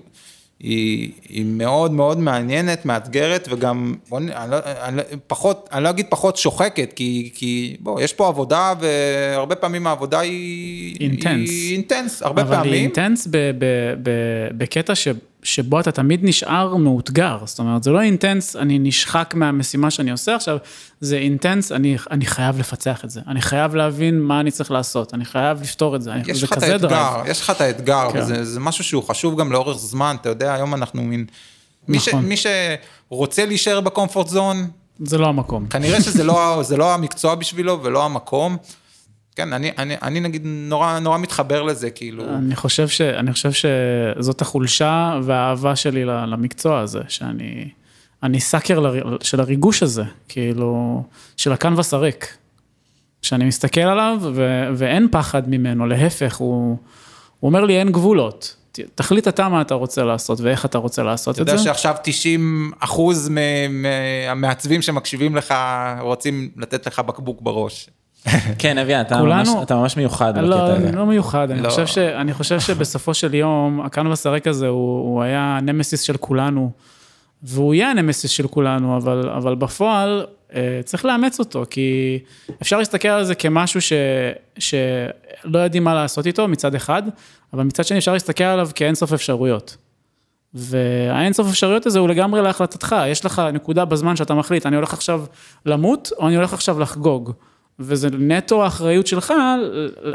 היא, היא מאוד מאוד מעניינת, מאתגרת, וגם, בוא, אני, לא, אני, לא- פחות, אני לא אגיד פחות שוחקת, כי, כי בוא, יש פה עבודה, והרבה פעמים העבודה היא... intense. היא intense, הרבה אבל היא פעמים. intense ב- ב- ב- בקטע ש- שבו אתה תמיד נשאר מאותגר, זאת אומרת, זה לא intense, אני נשחק מהמשימה שאני עושה עכשיו, זה intense, אני, אני חייב לפצח את זה, אני חייב להבין מה אני צריך לעשות, אני חייב לפתור את זה, אני- זה כזה האתגר, drive. יש לך את האתגר, כן. וזה זה משהו שהוא חשוב גם לאורך זמן, אתה יודע, היום אנחנו מין... מי, ש, נכון. מי שרוצה להישאר ב comfort zone, זה לא המקום. כנראה שזה לא, לא המקצוע בשבילו ולא המקום. כן, אני, אני, אני נגיד נורא, נורא מתחבר לזה, כאילו, אני חושב, ש, אני חושב שזאת החולשה והאהבה שלי למקצוע הזה, שאני אני סאקר ל- של הריגוש הזה, כאילו, של הקנבס הריק. שאני מסתכל עליו ו, ואין פחד ממנו, להפך, הוא, הוא אומר לי אין גבולות. תחליט אתה מה אתה רוצה לעשות ואיך אתה רוצה לעשות אתה את יודע זה. שעכשיו 90 אחוז מהמעצבים שמקשיבים לך רוצים לתת לך בקבוק בראש. כן, אביעד, אתה כולנו- ממש- אתה ממש מיוחד לא, בקטע הזה. אני לא מיוחד, אני לא. חושב, ש, אני חושב שבסופו של יום, הקנבס הריק הזה הוא, הוא היה הנמסיס של כולנו, והוא יהיה הנמסיס של כולנו, אבל, אבל בפועל אה, צריך לאמץ אותו, כי אפשר להסתכל על זה כמשהו ש, שלא יודעים מה לעשות איתו מצד אחד, אבל מצד שני אפשר להסתכל עליו כאינסוף אפשרויות. והאינסוף אפשרויות הזה הוא לגמרי להחלטתך, יש לך נקודה בזמן שאתה מחליט, אני הולך עכשיו למות או אני הולך עכשיו לחגוג. וזה נטו האחריות שלך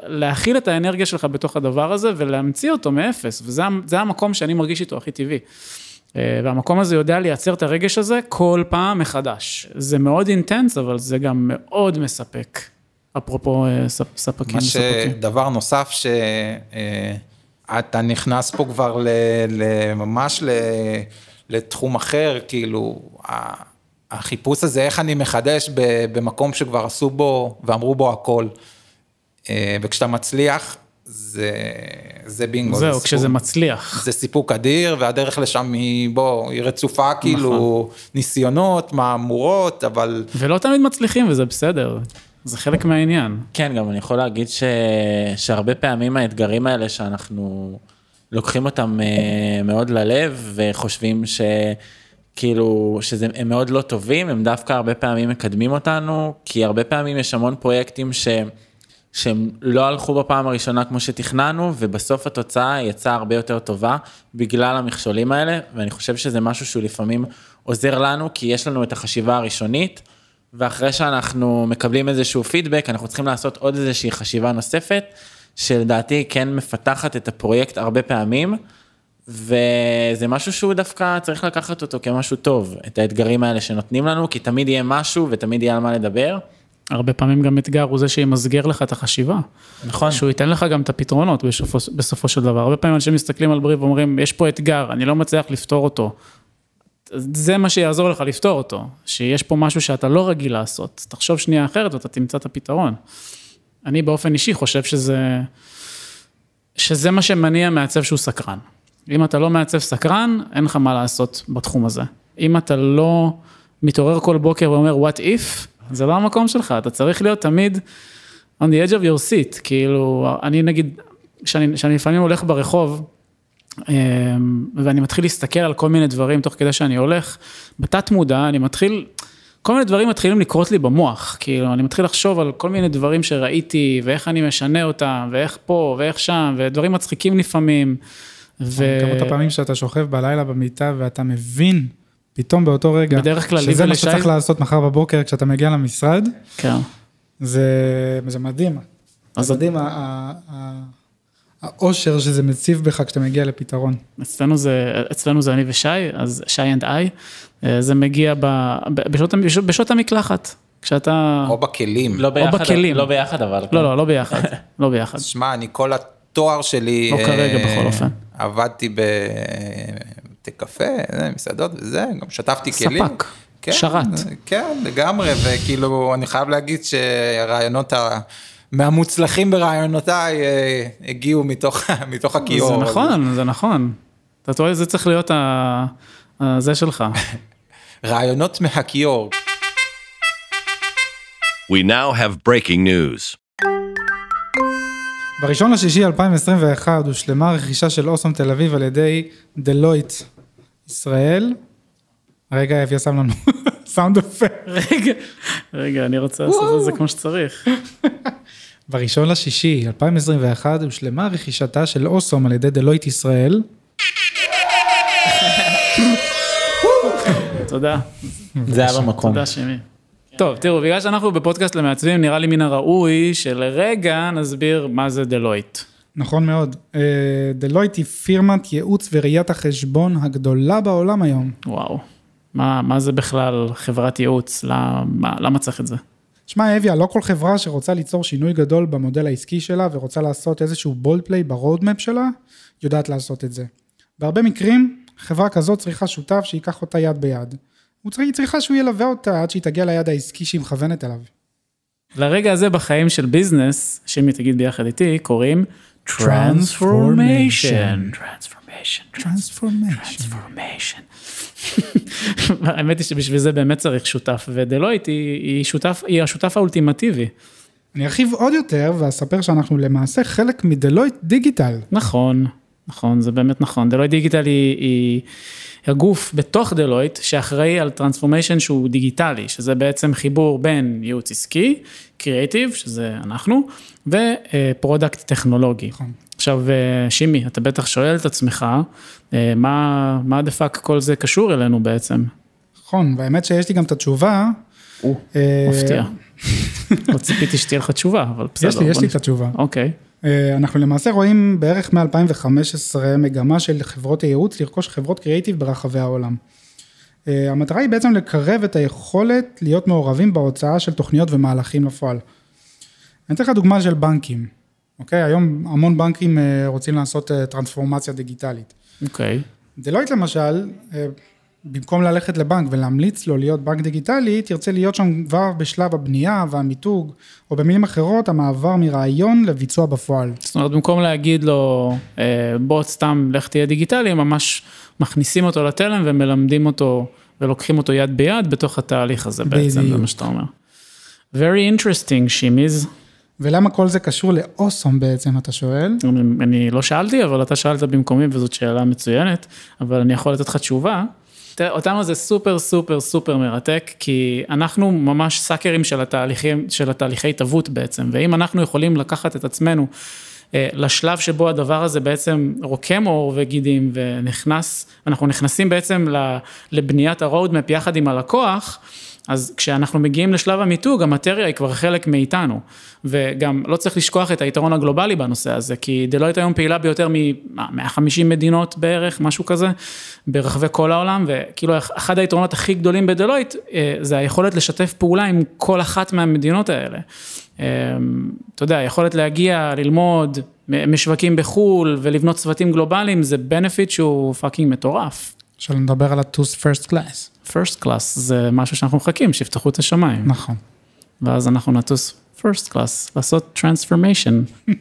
להכיל את האנרגיה שלך בתוך הדבר הזה ולהמציא אותו מאפס, וזה המקום שאני מרגיש איתו הכי טבעי. אה, והמקום הזה יודע לייצר את הרגש הזה כל פעם מחדש. זה מאוד אינטנס, אבל זה גם מאוד מספק. אפרופו אה, ספ- ספקים וספקים. שדבר נוסף שאתה נכנס פה כבר ל, ל, ממש ל, לתחום אחר, כאילו, החיפוש הזה, איך אני מחדש במקום שכבר עשו בו ואמרו בו הכל. אה, וכשאתה מצליח, זה, זה בינגו. זהו, זה כשזה מצליח. זה סיפוק אדיר, והדרך לשם היא, בוא, היא רצופה כאילו ניסיונות, מהמורות, אבל ולא תמיד מצליחים, וזה בסדר. זה חלק מהעניין. כן, גם אני יכול להגיד ש... שהרבה פעמים האתגרים האלה שאנחנו לוקחים אותם אה, מאוד ללב וחושבים שכאילו, שהם מאוד לא טובים, הם דווקא הרבה פעמים מקדמים אותנו, כי הרבה פעמים יש המון פרויקטים ש... שהם לא הלכו בפעם הראשונה כמו שתכננו, ובסוף התוצאה יצאה הרבה יותר טובה בגלל המכשולים האלה, ואני חושב שזה משהו שהוא לפעמים עוזר לנו, כי יש לנו את החשיבה הראשונית, ואחרי שאנחנו מקבלים איזשהו פידבק, אנחנו צריכים לעשות עוד איזושהי חשיבה נוספת, שלדעתי כן מפתחת את הפרויקט הרבה פעמים, וזה משהו שהוא דווקא צריך לקחת אותו כמשהו טוב, את האתגרים האלה שנותנים לנו, כי תמיד יהיה משהו ותמיד יהיה על מה לדבר. הרבה פעמים גם אתגר הוא זה שימסגר לך את החשיבה. נכון. שהוא ייתן לך גם את הפתרונות בסופו, בסופו של דבר. הרבה פעמים אנשים מסתכלים על בריב ואומרים, יש פה אתגר, אני לא מצליח לפתור אותו. זה מה שיעזור לך לפתור אותו, שיש פה משהו שאתה לא רגיל לעשות. תחשוב שנייה אחרת ואתה תמצא את הפתרון. אני באופן אישי חושב שזה, שזה מה שמניע מעצב שהוא סקרן. אם אתה לא מעצב סקרן, אין לך מה לעשות בתחום הזה. אם אתה לא מתעורר כל בוקר ואומר what if, זה לא המקום שלך, אתה צריך להיות תמיד on the edge of your seat, כאילו, אני נגיד, שאני, שאני לפעמים הולך ברחוב, אמ, ואני מתחיל להסתכל על כל מיני דברים תוך כדי שאני הולך, בתת מודע אני מתחיל, כל מיני דברים מתחילים לקרות לי במוח, כאילו, אני מתחיל לחשוב על כל מיני דברים שראיתי, ואיך אני משנה אותם, ואיך פה, ואיך שם, ודברים מצחיקים לפעמים. ו... כמות הפעמים שאתה שוכב בלילה במיטה ואתה מבין, פתאום באותו רגע, בדרך כלל שזה מה שצריך לעשות מחר בבוקר כשאתה מגיע למשרד, כן. זה, זה מדהים. אז- זה מדהים, ה- ה- ה- האושר שזה מציב בך כשאתה מגיע לפתרון. אצלנו זה, אצלנו זה אני ושי, אז שי אנד איי, זה מגיע ב, ב- בשעות, בשעות, המקלחת, כשאתה, או בכלים. לא ביחד, בכלים. לא ביחד אבל. לא, לא, לא ביחד, לא ביחד. שמע, אני כל התואר שלי... לא כרגע, אה, בכל אופן. עבדתי בבתי קפה, זה, מסעדות וזה, גם שטפתי כלים. ספק, כן, שרת. כן, לגמרי, וכאילו, אני חייב להגיד שהרעיונות ה... מהמוצלחים ברעיונותיי אה, הגיעו מתוך, מתוך הכיור. זה נכון, זה נכון. אתה טועה, זה צריך להיות. ה- זה שלך. רעיונות מהכיור. We now have breaking news. בראשון לשישי 2021 הושלמה רכישה של אוסום תל אביב על ידי דלויט ישראל. רגע, אביה שם לנו סאונד אפקט. רגע, רגע, אני רוצה לעשות את זה כמו שצריך. בראשון לשישי 2021 הושלמה רכישתה של אוסום על ידי דלויט ישראל. תודה, זה היה במקום. תודה שימי. טוב, תראו, בגלל שאנחנו בפודקאסט למעצבים, נראה לי מן הראוי שלרגע נסביר מה זה Deloitte. נכון מאוד. אה, Deloitte היא פירמת ייעוץ וראיית החשבון הגדולה בעולם היום. וואו. מה, מה זה בכלל חברת ייעוץ? למה, למה צריך את זה? שמע, אביה, לא כל חברה שרוצה ליצור שינוי גדול במודל העסקי שלה ורוצה לעשות איזשהו bold play ב roadmap שלה, יודעת לעשות את זה. בהרבה מקרים, חברה כזאת צריכה שותף שייקח אותה יד ביד. הוא צריך- היא צריכה שהוא ילווה אותה עד שהיא תגיע ליעד העסקי שהיא מכוונת אליו. לרגע הזה בחיים של business, שימי תגיד ביחד איתי, קוראים Transformation. Transformation. transformation. Transformation. האמת היא שבשביל זה באמת צריך שותף, ו Deloitte היא, היא, שותף, היא השותף האולטימטיבי. אני ארחיב עוד יותר ואספר שאנחנו למעשה חלק מ Deloitte Digital. נכון, נכון, זה באמת נכון. Deloitte Digital היא, היא הגוף בתוך Deloitte שאחראי על transformation שהוא דיגיטלי, שזה בעצם חיבור בין ייעוץ עסקי, קריאיטיב, שזה אנחנו, ו product טכנולוגי. נכון. עכשיו, אה, שימי, אתה בטח שואל את עצמך, אה, מה, מה the fuck כל זה קשור אלינו בעצם? נכון, והאמת שיש לי גם את התשובה. או, אה, מפתיע. לא ציפיתי שתהיה לך תשובה, אבל בסדר. יש לי, יש לי את התשובה. אוקיי. אה, אנחנו למעשה רואים בערך מ-2015 מגמה של חברות הייעוץ לרכוש חברות קריאיטיב ברחבי העולם. אה, המטרה היא בעצם לקרב את היכולת להיות מעורבים בהוצאה של תוכניות ומהלכים לפועל. אני אתן לך דוגמה של בנקים, אוקיי? היום המון בנקים אה, רוצים לעשות טרנספורמציה דיגיטלית. אוקיי. דלויט למשל, במקום ללכת לבנק ולהמליץ לו להיות בנק דיגיטלי, תרצה להיות שם כבר בשלב הבנייה והמיתוג, או במילים אחרות, המעבר מרעיון לביצוע בפועל. זאת אומרת, במקום להגיד לו, אה, בוא סתם לך תהיה דיגיטלי, ממש מכניסים אותו לתלם ומלמדים אותו ולוקחים אותו יד ביד בתוך התהליך הזה בעצם, זה. מה שאתה אומר. Very interesting, שימיז. ולמה כל זה קשור לאוסום בעצם, אתה שואל? אני לא שאלתי, אבל אתה שאלת במקומי וזאת שאלה מצוינת, אבל אני יכול לתת לך תשובה. תראה, אותנו זה סופר סופר סופר מרתק, כי אנחנו ממש sucker ים של התהליכים, של התהליכי התהוות בעצם, ואם אנחנו יכולים לקחת את עצמנו אה, לשלב שבו הדבר הזה בעצם רוקם עור וגידים ונכנס, אנחנו נכנסים בעצם לבניית ה roadmap יחד עם הלקוח, אז כשאנחנו מגיעים לשלב המיתוג, המטריה היא כבר חלק מאיתנו. וגם לא צריך לשכוח את היתרון הגלובלי בנושא הזה, כי Deloitte היום פעילה ביותר מ-150 מדינות בערך, משהו כזה, ברחבי כל העולם, וכאילו אחד היתרונות הכי גדולים ב Deloitte, אה, זה היכולת לשתף פעולה עם כל אחת מהמדינות האלה. אה, אתה יודע, יכולת להגיע, ללמוד, משווקים בחו"ל ולבנות צוותים גלובליים, זה benefit שהוא fucking מטורף. עכשיו נדבר על ה-Tooth First Class. first class זה משהו שאנחנו מחכים, שיפתחו את השמיים. נכון. ואז אנחנו נטוס first class, לעשות transformation.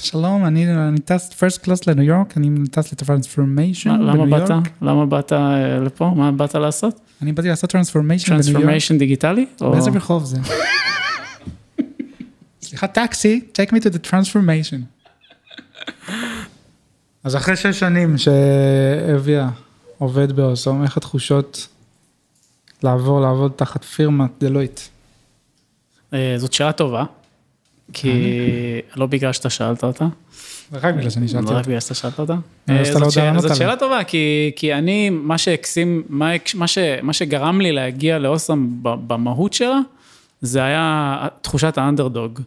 שלום, אני, אני טס First Class לניו יורק, אני טס ל transformation למה בניו באת? יורק. למה באת אה, לפה? מה באת לעשות? אני באתי לעשות transformation בניו יורק. transformation דיגיטלי? באיזה רחוב זה? סליחה, taxi, take me to the transformation. אז אחרי שש שנים שאביה עובד ב Awesome, איך התחושות לעבור, לעבוד תחת פירמת דלויט? אה, זאת שאלה טובה, כי לא בגלל שאתה שאלת אותה. רק בגלל שאני שאלתי לא רק אותך. בגלל שאתה שאלת אותה. אה, זאת לא שאלה- זאת. שאלה טובה, כי, אני, מה שהקסים, מה, שגרם לי להגיע לאוסם במהות שלה, זה היה תחושת האנדרדוג.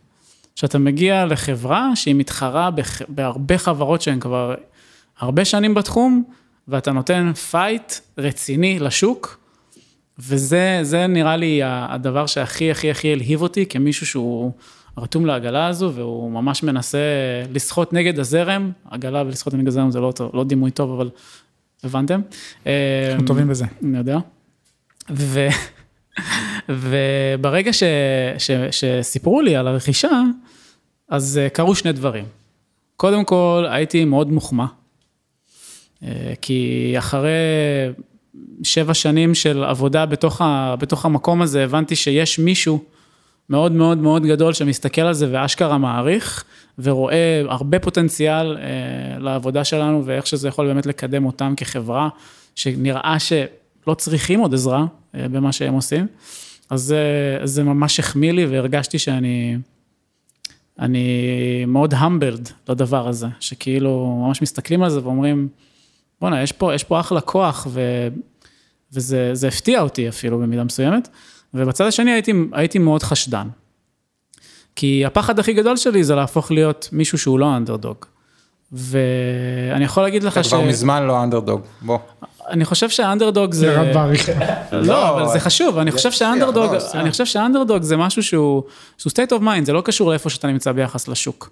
שאתה מגיע לחברה שהיא מתחרה בהרבה חברות שהן כבר הרבה שנים בתחום, ואתה נותן fight רציני לשוק, וזה זה נראה לי הדבר שהכי הכי הכי הלהיב אותי כמישהו שהוא רתום לעגלה הזו, והוא ממש מנסה לשחות נגד הזרם, עגלה ולשחות נגד הזרם זה לא, לא דימוי טוב, אבל הבנתם? אנחנו טובים בזה. אני יודע. ו... וברגע ש... ש... שסיפרו לי על הרכישה, אז אה, קרו שני דברים. קודם כל, הייתי מאוד מוחמא, כי אחרי שבע שנים של עבודה בתוך, ה... בתוך המקום הזה, הבנתי שיש מישהו מאוד מאוד מאוד גדול שמסתכל על זה ואשכרה מעריך, ורואה הרבה פוטנציאל אה, לעבודה שלנו ואיך שזה יכול באמת לקדם אותם כחברה, שנראה שלא צריכים עוד עזרה אה, במה שהם עושים. אז זה, זה ממש החמיא לי והרגשתי שאני אני מאוד המבלד לדבר הזה, שכאילו ממש מסתכלים על זה ואומרים, בואנה, יש פה, יש פה אחלה כוח, ו, וזה זה הפתיע אותי אפילו במידה מסוימת. ובצד השני הייתי, הייתי מאוד חשדן. כי הפחד הכי גדול שלי זה להפוך להיות מישהו שהוא לא אנדרדוג. ואני יכול להגיד לך אתה ש... כבר מזמן לא אנדרדוג, בוא. אני חושב שהאנדרדוג זה... ירד בעריכה. לא, אבל זה חשוב, אני חושב שהאנדרדוג, לא, סתם. אני חושב שהאנדרדוג זה משהו שהוא, שהוא state of mind, זה לא קשור לאיפה שאתה נמצא ביחס לשוק.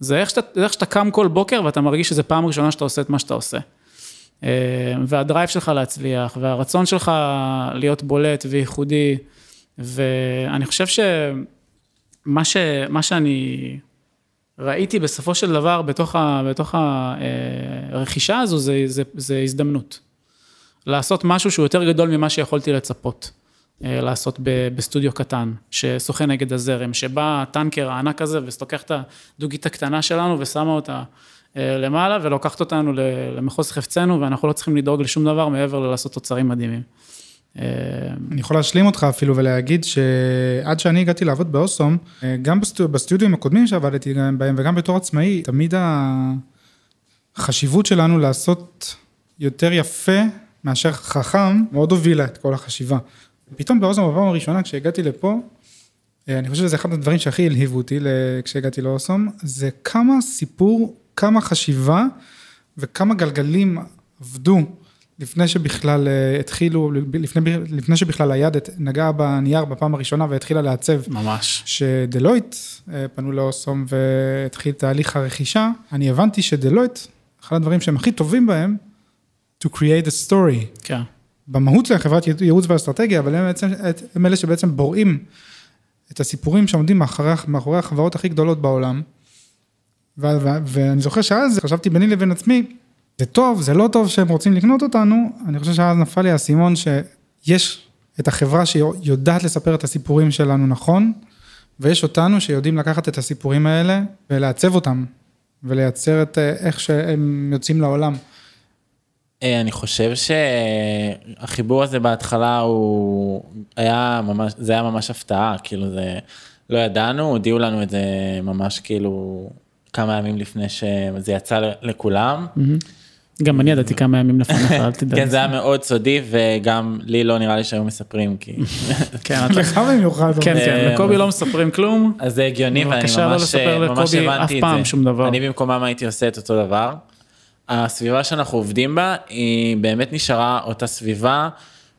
זה איך שאתה, זה איך שאתה קם כל בוקר ואתה מרגיש שזו פעם ראשונה שאתה עושה את מה שאתה עושה. אה, והדרייב שלך להצליח, והרצון שלך להיות בולט וייחודי, ואני חושב שמה ש, שאני ראיתי בסופו של דבר בתוך, ה, בתוך הרכישה הזו, זה, זה, זה הזדמנות. לעשות משהו שהוא יותר גדול ממה שיכולתי לצפות. אה, לעשות בסטודיו קטן, ששוחה נגד הזרם, שבא הטנקר הענק הזה ולוקח את הדוגית הקטנה שלנו ושמה אותה אה, למעלה ולוקחת אותנו למחוז חפצנו ואנחנו לא צריכים לדאוג לשום דבר מעבר ללעשות תוצרים מדהימים. אה, אני יכול להשלים אותך אפילו ולהגיד שעד שאני הגעתי לעבוד באוסום, אה, גם בסטו, בסטודיו הקודמים שעבדתי בהם וגם בתור עצמאי, תמיד החשיבות שלנו לעשות יותר יפה מאשר חכם, מאוד הובילה את כל החשיבה. פתאום באוסום בפעם הראשונה כשהגעתי לפה, אה, אני חושב שזה אחד הדברים שהכי הלהיבו אותי כשהגעתי לאוסום, זה כמה סיפור, כמה חשיבה וכמה גלגלים עבדו לפני שבכלל אה, התחילו, לפני, לפני שבכלל היד נגעה בנייר בפעם הראשונה והתחילה לעצב. ממש. שדלויט אה, פנו לאוסום והתחיל תהליך הרכישה, אני הבנתי שדלויט, אחד הדברים שהם הכי טובים בהם, to create a story. כן. במהות שלהם חברת ייעוץ ואסטרטגיה, אבל הם, בעצם, הם אלה שבעצם בוראים את הסיפורים שעומדים מאחורי, מאחורי החברות הכי גדולות בעולם. ואני זוכר שאז חשבתי ביני לבין עצמי, זה טוב, זה לא טוב שהם רוצים לקנות אותנו, אני חושב שאז נפל לי האסימון שיש את החברה שיודעת לספר את הסיפורים שלנו נכון, ויש אותנו שיודעים לקחת את הסיפורים האלה ולעצב אותם, ולייצר את אה, איך שהם יוצאים לעולם. אה, אני חושב שהחיבור הזה בהתחלה הוא היה ממש, זה היה ממש הפתעה, כאילו זה, לא ידענו, הודיעו לנו את זה ממש כאילו כמה ימים לפני שזה יצא לכולם. גם אני ידעתי כמה ימים לפניך, אל תדאג. כן, זה היה מאוד סודי וגם לי לא נראה לי שהיו מספרים, כי... כן, לך במיוחד. כן, כן, אה, לקובי לא מספרים כלום. אז זה הגיוני ואני בבקשה לא ממש, לספר ממש לקובי הבנתי אף את זה. פעם שום דבר. אני במקומם הייתי עושה את אותו דבר. הסביבה שאנחנו עובדים בה היא באמת נשארה אותה סביבה,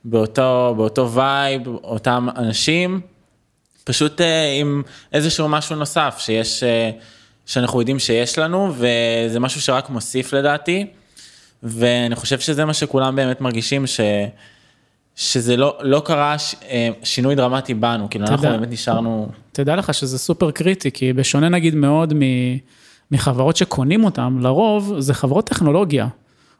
באותו, באותו וייב, אותם אנשים, פשוט אה, עם איזשהו משהו נוסף שיש, אה, שאנחנו יודעים שיש לנו וזה משהו שרק מוסיף לדעתי. ואני חושב שזה מה שכולם באמת מרגישים ש... שזה לא, לא קרה ש... אה, שינוי דרמטי בנו, כאילו אנחנו תדע. באמת נשארנו תדע לך שזה סופר קריטי, כי בשונה נגיד מאוד מ... מחברות שקונים אותם, לרוב זה חברות טכנולוגיה,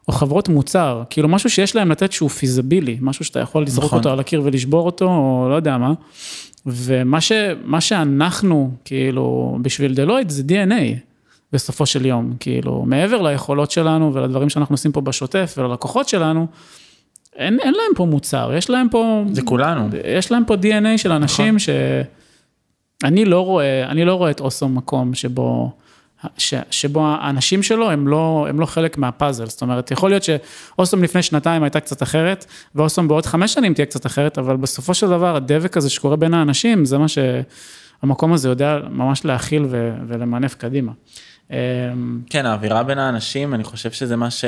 או חברות מוצר, כאילו משהו שיש להם לתת שהוא פיזבילי, משהו שאתה יכול לזרוק נכון. אותו על הקיר ולשבור אותו, או לא יודע מה. ומה ש... מה שאנחנו, כאילו, בשביל דלויט זה DNA, בסופו של יום, כאילו, מעבר ליכולות שלנו ולדברים שאנחנו עושים פה בשוטף וללקוחות שלנו, אין, אין להם פה מוצר, יש להם פה... זה כולנו. יש להם פה DNA של אנשים ש... אני לא רואה, אני לא רואה את אוסום מקום שבו, ש, שבו האנשים שלו הם לא, הם לא חלק מהפאזל, זאת אומרת, יכול להיות שאוסום לפני שנתיים הייתה קצת אחרת, ואוסום בעוד חמש שנים תהיה קצת אחרת, אבל בסופו של דבר הדבק הזה שקורה בין האנשים, זה מה שהמקום הזה יודע ממש להכיל ו, ולמנף קדימה. אמ, כן, האווירה בין האנשים, אני חושב שזה מה ש...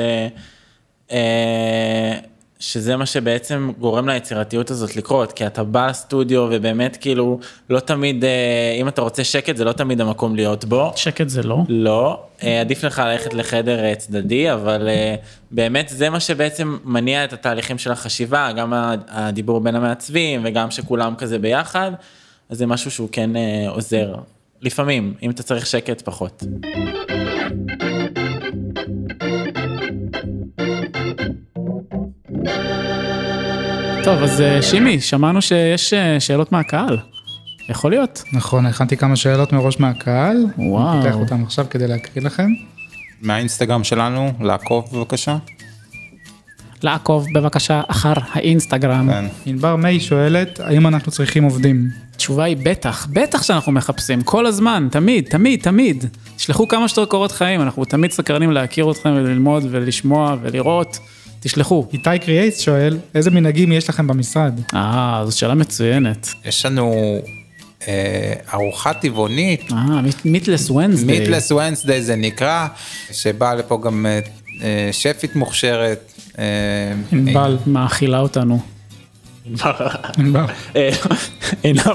שזה מה שבעצם גורם ליצירתיות הזאת לקרות, כי אתה בא לסטודיו ובאמת כאילו, לא תמיד, אה, אם אתה רוצה שקט, זה לא תמיד המקום להיות בו. שקט זה לא. לא, אה, עדיף לך ללכת לחדר אה, צדדי, אבל באמת זה מה שבעצם מניע את התהליכים של החשיבה, גם הדיבור בין המעצבים וגם שכולם כזה ביחד, אז זה משהו שהוא כן עוזר. לפעמים, אם אתה צריך שקט, פחות. טוב, אז אה, שימי, שמענו שיש אה, שאלות מהקהל. יכול להיות. נכון, הכנתי כמה שאלות מראש מהקהל. וואו. אני פותח אותם עכשיו כדי להקריא לכם. מהאינסטגרם שלנו, לעקוב בבקשה. לעקוב בבקשה אחר האינסטגרם. כן. ענבר מיי שואלת, האם אנחנו צריכים עובדים? התשובה היא בטח, בטח שאנחנו מחפשים, כל הזמן, תמיד, תמיד, תמיד. תשלחו כמה שיותר קורות חיים, אנחנו תמיד סקרנים להכיר אתכם וללמוד ולשמוע ולראות. תשלחו. איתי קריאייס שואל, איזה מנהגים יש לכם במשרד? אה, זו שאלה מצוינת. יש לנו אה, ארוחה טבעונית, אה, מיטלס ונסדיי. מיטלס וונסדיי זה נקרא, שבאה לפה גם אה, אה, שפית מוכשרת. אה, ענבל. מאכילה אותנו. ענבר. אה,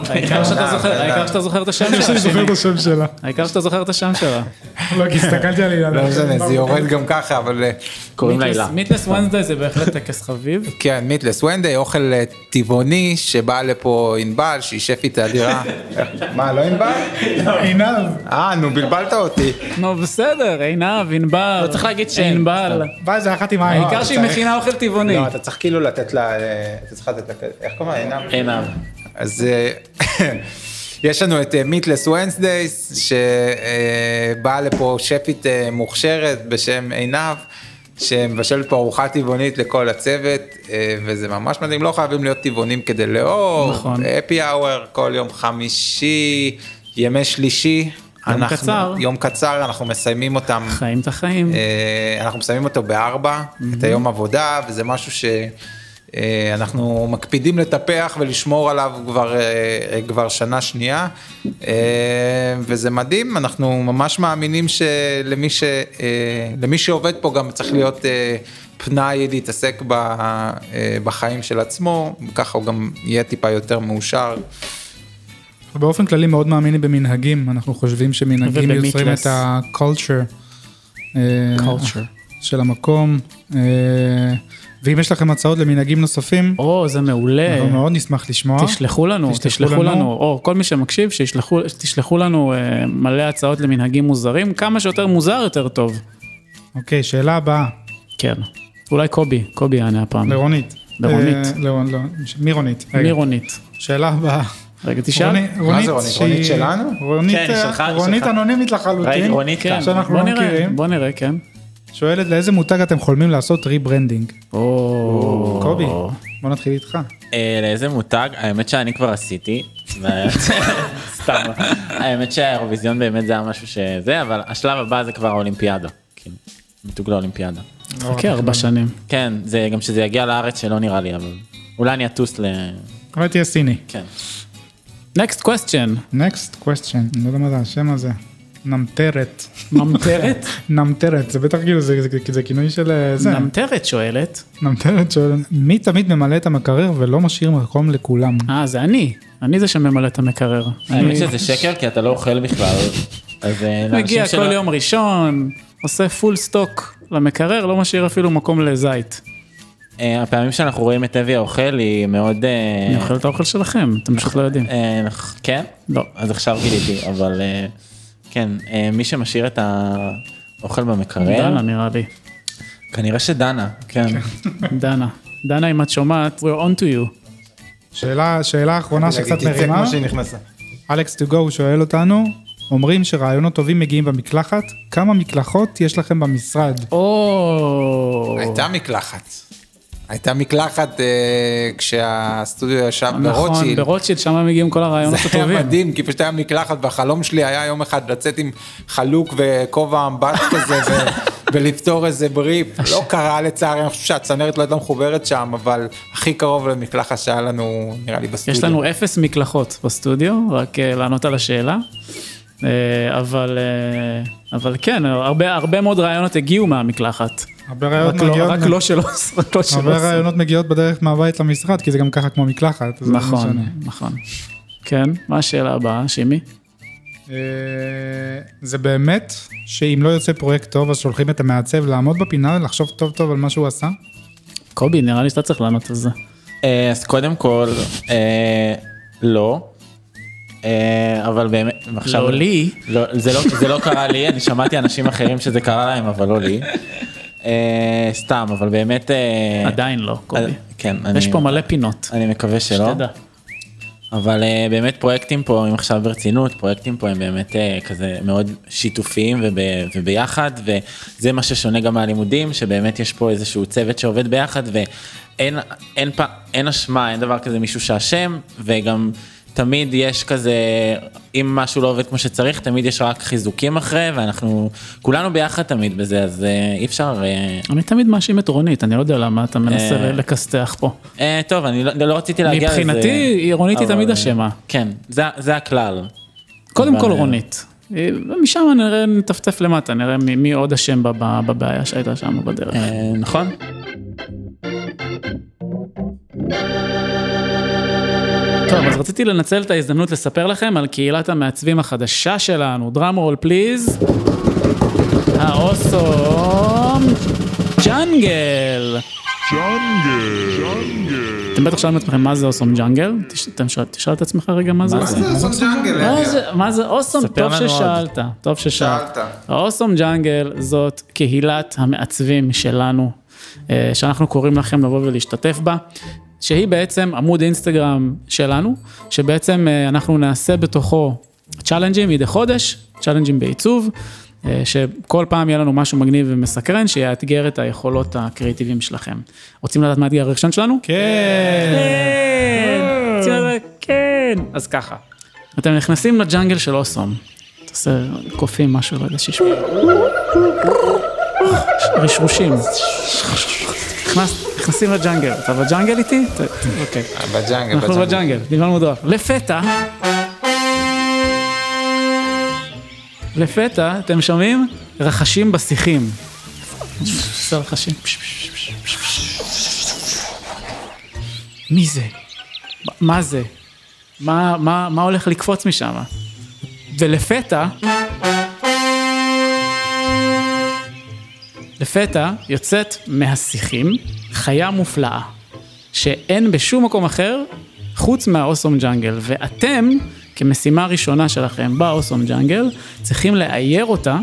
העיקר שאתה זוכר, את השם שלה. אני זוכר שימי. את השם שלה. העיקר שאתה זוכר את השם שלה. לא, כי הסתכלתי על אילן. לא משנה, זה יורד גם ככה, אבל קוראים לה הילה. מיטלס ונסדיי זה בהחלט טקס חביב. כן, מיטלס ונדיי, אוכל אה, טבעוני שבא לפה ענבל, שהיא שפית אדירה. מה, לא ענבל? עינב. אה, נו, בלבלת אותי. נו בסדר, עינב, ענבר. לא צריך להגיד שם. ענבל. וואי, זה אחת עם העין. העיקר שהיא מכינה אוכל טבעוני. לא, אתה צריך כאילו לתת לה, אה, אתה צריך לתת לה, איך קוראים לה? עינב? עינב. אז אה, יש לנו את מיטלס ונסדייס, שבאה לפה שפית מוכשרת בשם עינב, שמבשלת פה ארוחה טבעונית לכל הצוות, אה, וזה ממש מדהים, לא חייבים להיות טבעונים כדי לאור, נכון. אפי האוור כל יום חמישי, ימי שלישי. יום אנחנו- קצר. יום קצר, אנחנו מסיימים אותם חיים את החיים. אה, אנחנו מסיימים אותו בארבע, את היום עבודה, וזה משהו שאנחנו מקפידים לטפח ולשמור עליו כבר, אה, כבר שנה שנייה, אה, וזה מדהים, אנחנו ממש מאמינים שלמי ש, אה, למי שעובד פה גם צריך להיות אה, פנאי להתעסק ב- אה, בחיים של עצמו, ככה הוא גם יהיה טיפה יותר מאושר. אנחנו באופן כללי מאוד מאמינים במנהגים, אנחנו חושבים שמנהגים. יוצרים את ה-culture. אה, culture. של המקום. ואם יש לכם הצעות למנהגים נוספים, או, זה מעולה. אנחנו מאוד נשמח לשמוע. תשלחו לנו, תשלחו תשלחו לנו. לנו, או כל מי שמקשיב, שישלחו, תשלחו לנו אה, מלא הצעות למנהגים מוזרים, כמה שיותר מוזר יותר טוב. אוקיי, שאלה הבאה, כן. אולי קובי, קובי יענה הפעם. לרונית. לרונית. אה, לרון- לא, מירונית. רגע. מירונית. שאלה הבאה. רגע, תשאל. רוני- רונית, זה רונית? שהיא- רונית שלנו? רונית, כן, שלך, רונית שלך. אנונימית לחלוטין. רונית כן. שאנחנו בוא לא נראה, מכירים. בוא נראה, כן. שואלת לאיזה מותג אתם חולמים לעשות rebranding? או... קובי, בוא נתחיל איתך. אה, לאיזה מותג? האמת שאני כבר עשיתי. סתם. האמת שהאירוויזיון באמת זה היה משהו שזה, אבל השלב הבא זה כבר האולימפיאדה. מיתוג לאולימפיאדה. חכה ארבע שנים. כן, זה גם שזה יגיע לארץ שלא נראה לי, אבל אולי אני אטוס ל... אולי תהיה סיני. כן. next question. next question, אני לא יודע מה זה השם הזה. נמטרת. ממטרת? נמטרת, זה בטח כאילו, זה, זה, זה, זה כינוי של אה, זה. ממטרת שואלת. נמטרת שואל, מי תמיד ממלא את המקרר ולא משאיר מקום לכולם? אה, זה אני. אני זה שממלא את המקרר. האמת שזה שקר כי אתה לא אוכל בכלל. אז אה, מגיע שלא- כל יום ראשון, עושה פול סטוק למקרר, לא משאיר אפילו מקום לזית. אה, הפעמים שאנחנו רואים את אבי האוכל היא מאוד... אני אוכל את האוכל שלכם, אתם פשוט לא יודעים. כן? לא. אז עכשיו גיליתי, אבל כן, אה, מי שמשאיר את האוכל במקרר, דנה נראה לי. כנראה שדנה, כן. דנה. דנה, אם את שומעת, we're on to you. שאלה, שאלה אחרונה שקצת מרימה. אלכס טו גו שואל אותנו, אומרים שרעיונות טובים מגיעים במקלחת, כמה מקלחות יש לכם במשרד? או... הייתה מקלחת. הייתה מקלחת אה, כשהסטודיו ישב נכון, ברוטשילד. ברוטשילד, שם מגיעים כל הרעיונות זה היה הטובים. מדהים, כי פשוט היה מקלחת, והחלום שלי היה יום אחד לצאת עם חלוק וכובע אמבט כזה, ו- ולפתור איזה בריף. לא קרה לצערי, אני חושב שהצנרת לא הייתה מחוברת שם, אבל הכי קרוב למקלחת שהיה לנו, נראה לי בסטודיו. יש לנו אפס מקלחות בסטודיו, רק אה, לענות על השאלה. אה, אבל, אה, אבל כן, הרבה, הרבה מאוד רעיונות הגיעו מהמקלחת. הרבה רעיונות רק לא, מגיעות, רק לא שלא, לא שלא. הרבה רעיונות מגיעות בדרך מהבית למשרד, כי זה גם ככה כמו מקלחת. לא נכון. נכון. כן, מה השאלה הבאה, שימי? אה, זה באמת שאם לא יוצא פרויקט טוב, אז שולחים את המעצב לעמוד בפינה ולחשוב טוב טוב על מה שהוא עשה? קובי, נראה לי שאתה צריך לענות על זה. אז קודם כל, לא. אה, אבל באמת, עכשיו, לא לי. לא, זה לא, זה לא קרה לי, אני שמעתי אנשים אחרים שזה קרה להם, אבל לא לי. אה, סתם, אבל באמת... אה, עדיין לא, קובי. כן, אני, יש פה מלא פינות. אני מקווה שלא. שתדע. אבל באמת פרויקטים פה, אם עכשיו ברצינות, פרויקטים פה הם באמת כזה מאוד שיתופיים וב, וביחד, וזה מה ששונה גם מהלימודים, שבאמת יש פה איזשהו צוות שעובד ביחד, ואין אין, פ- אין אשמה, אין דבר כזה מישהו שאשם, וגם תמיד יש כזה, אם משהו לא עובד כמו שצריך, תמיד יש רק חיזוקים אחרי, ואנחנו כולנו ביחד תמיד בזה, אז uh, אי אפשר... Uh, אני תמיד מאשים את רונית, אני לא יודע למה אתה מנסה אה, לכסתח פה. uh, טוב, אני לא, לא רציתי להגיע לזה. מבחינתי, רונית היא תמיד אה, אשמה. כן, זה, זה הכלל. קודם אבל, כל אה, רונית. אה, ומשם נראה, נטפטף למטה, נראה מי, מי עוד אשם בב- בבעיה שהייתה שם בדרך. אה, נכון? טוב, אז רציתי לנצל את ההזדמנות לספר לכם על קהילת המעצבים החדשה שלנו. דראם רול פליז. האוסום ג'אנגל. אתם בטח שואלים את עצמכם מה זה אוסום ג'אנגל? תשאל את עצמך רגע מה זה Awesome. Jungle, מה זה- אוסום? טוב. ששאלת, טוב ששאלת. שאלת. ה Awesome Jungle זאת קהילת המעצבים שלנו, אה, שאנחנו קוראים לכם לבוא ולהשתתף בה, שהיא בעצם עמוד אינסטגרם שלנו, שבעצם אה, אנחנו נעשה בתוכו צ'אלנג'ים מדי חודש, צ'אלנג'ים בעיצוב. אה, שכל פעם יהיה לנו משהו מגניב ומסקרן, שיאתגר את היכולות הקריאיטיביים שלכם. רוצים לדעת מה האתגר הראשון שלנו? כן. כן, לדעת? כן. אז ככה, אתם נכנסים לג'אנגל של אוסום, תעשה קופים משהו, לא יודע, שישמע. רשרושים. נכנס- נכנסים לג'אנגל, אתה בג'אנגל איתי? אוקיי. בג'אנגל, אנחנו בג'אנגל. בג'אנגל, דיברנו דואר. לפתע, לפתע, אתם שומעים? רחשים בשיחים. עושה רחשים. מי זה? מה זה? מה, מה, מה הולך לקפוץ משם? ולפתע, לפתע יוצאת מהשיחים חיה מופלאה, שאין בשום מקום אחר חוץ מהאוסום ג'אנגל, ואתם, כמשימה ראשונה שלכם באוסום ג'אנגל, צריכים לאייר אותה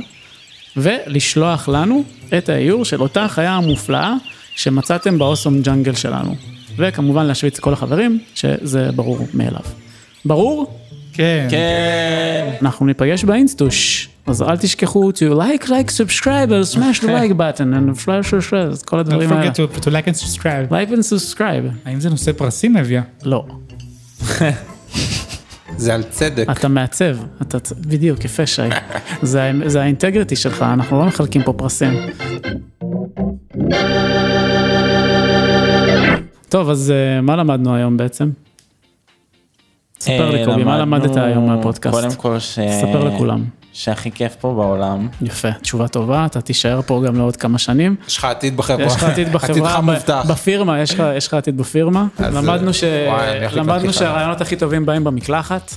ולשלוח לנו את האיור של אותה חיה המופלאה שמצאתם באוסום ג'אנגל שלנו. וכמובן להשוויץ את כל החברים, שזה ברור מאליו. ברור? כן. כן. אנחנו ניפגש באינסטוש, אז אל תשכחו to like, like, subscribe, and smash the like button, and flash, flash, flash, כל Don't הדברים האלה. forget to to like and subscribe. like and subscribe. האם זה נושא פרסים אביה? לא. זה על צדק. אתה מעצב, אתה, בדיוק, יפה שי. זה, זה האינטגריטי שלך, אנחנו לא מחלקים פה פרסים. טוב, אז אה, מה למדנו היום בעצם? ספר לי אה, קובי, מה למדת היום מהפודקאסט? קודם כל ש... ספר לכולם. שהכי כיף פה בעולם. יפה, תשובה טובה, אתה תישאר פה גם לעוד כמה שנים. יש לך עתיד בחברה. יש לך עתיד בחברה, עתידך ב- מובטח. בפירמה, יש לך- עתיד בפירמה. אז, למדנו. שהרעיונות הכי טובים באים במקלחת,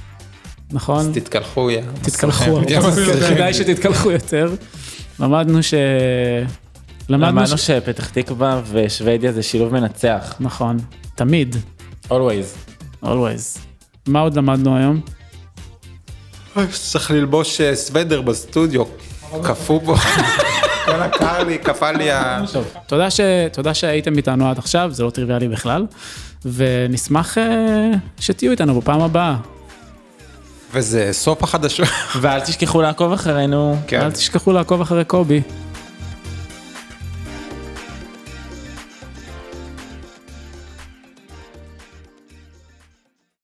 נכון? תתקלחו, יא. תתקלחו, יא, מסריחים. כדאי שתתקלחו יותר. למדנו ש... למדנו למדנו ש... שפתח תקווה ושוודיה זה שילוב מנצח. נכון, תמיד, always. always. מה עוד למדנו היום? צריך ללבוש אה, סוודר בסטודיו. קפוא פה. כל הקר לי, קפא לי ה... תודה, ש... תודה שהייתם איתנו עד עכשיו, זה לא טריוויאלי בכלל, ונשמח אה, שתהיו איתנו בפעם הבאה. וזה סוף החדשות. ואל תשכחו לעקוב אחרינו. כן. אל תשכחו לעקוב אחרי קובי.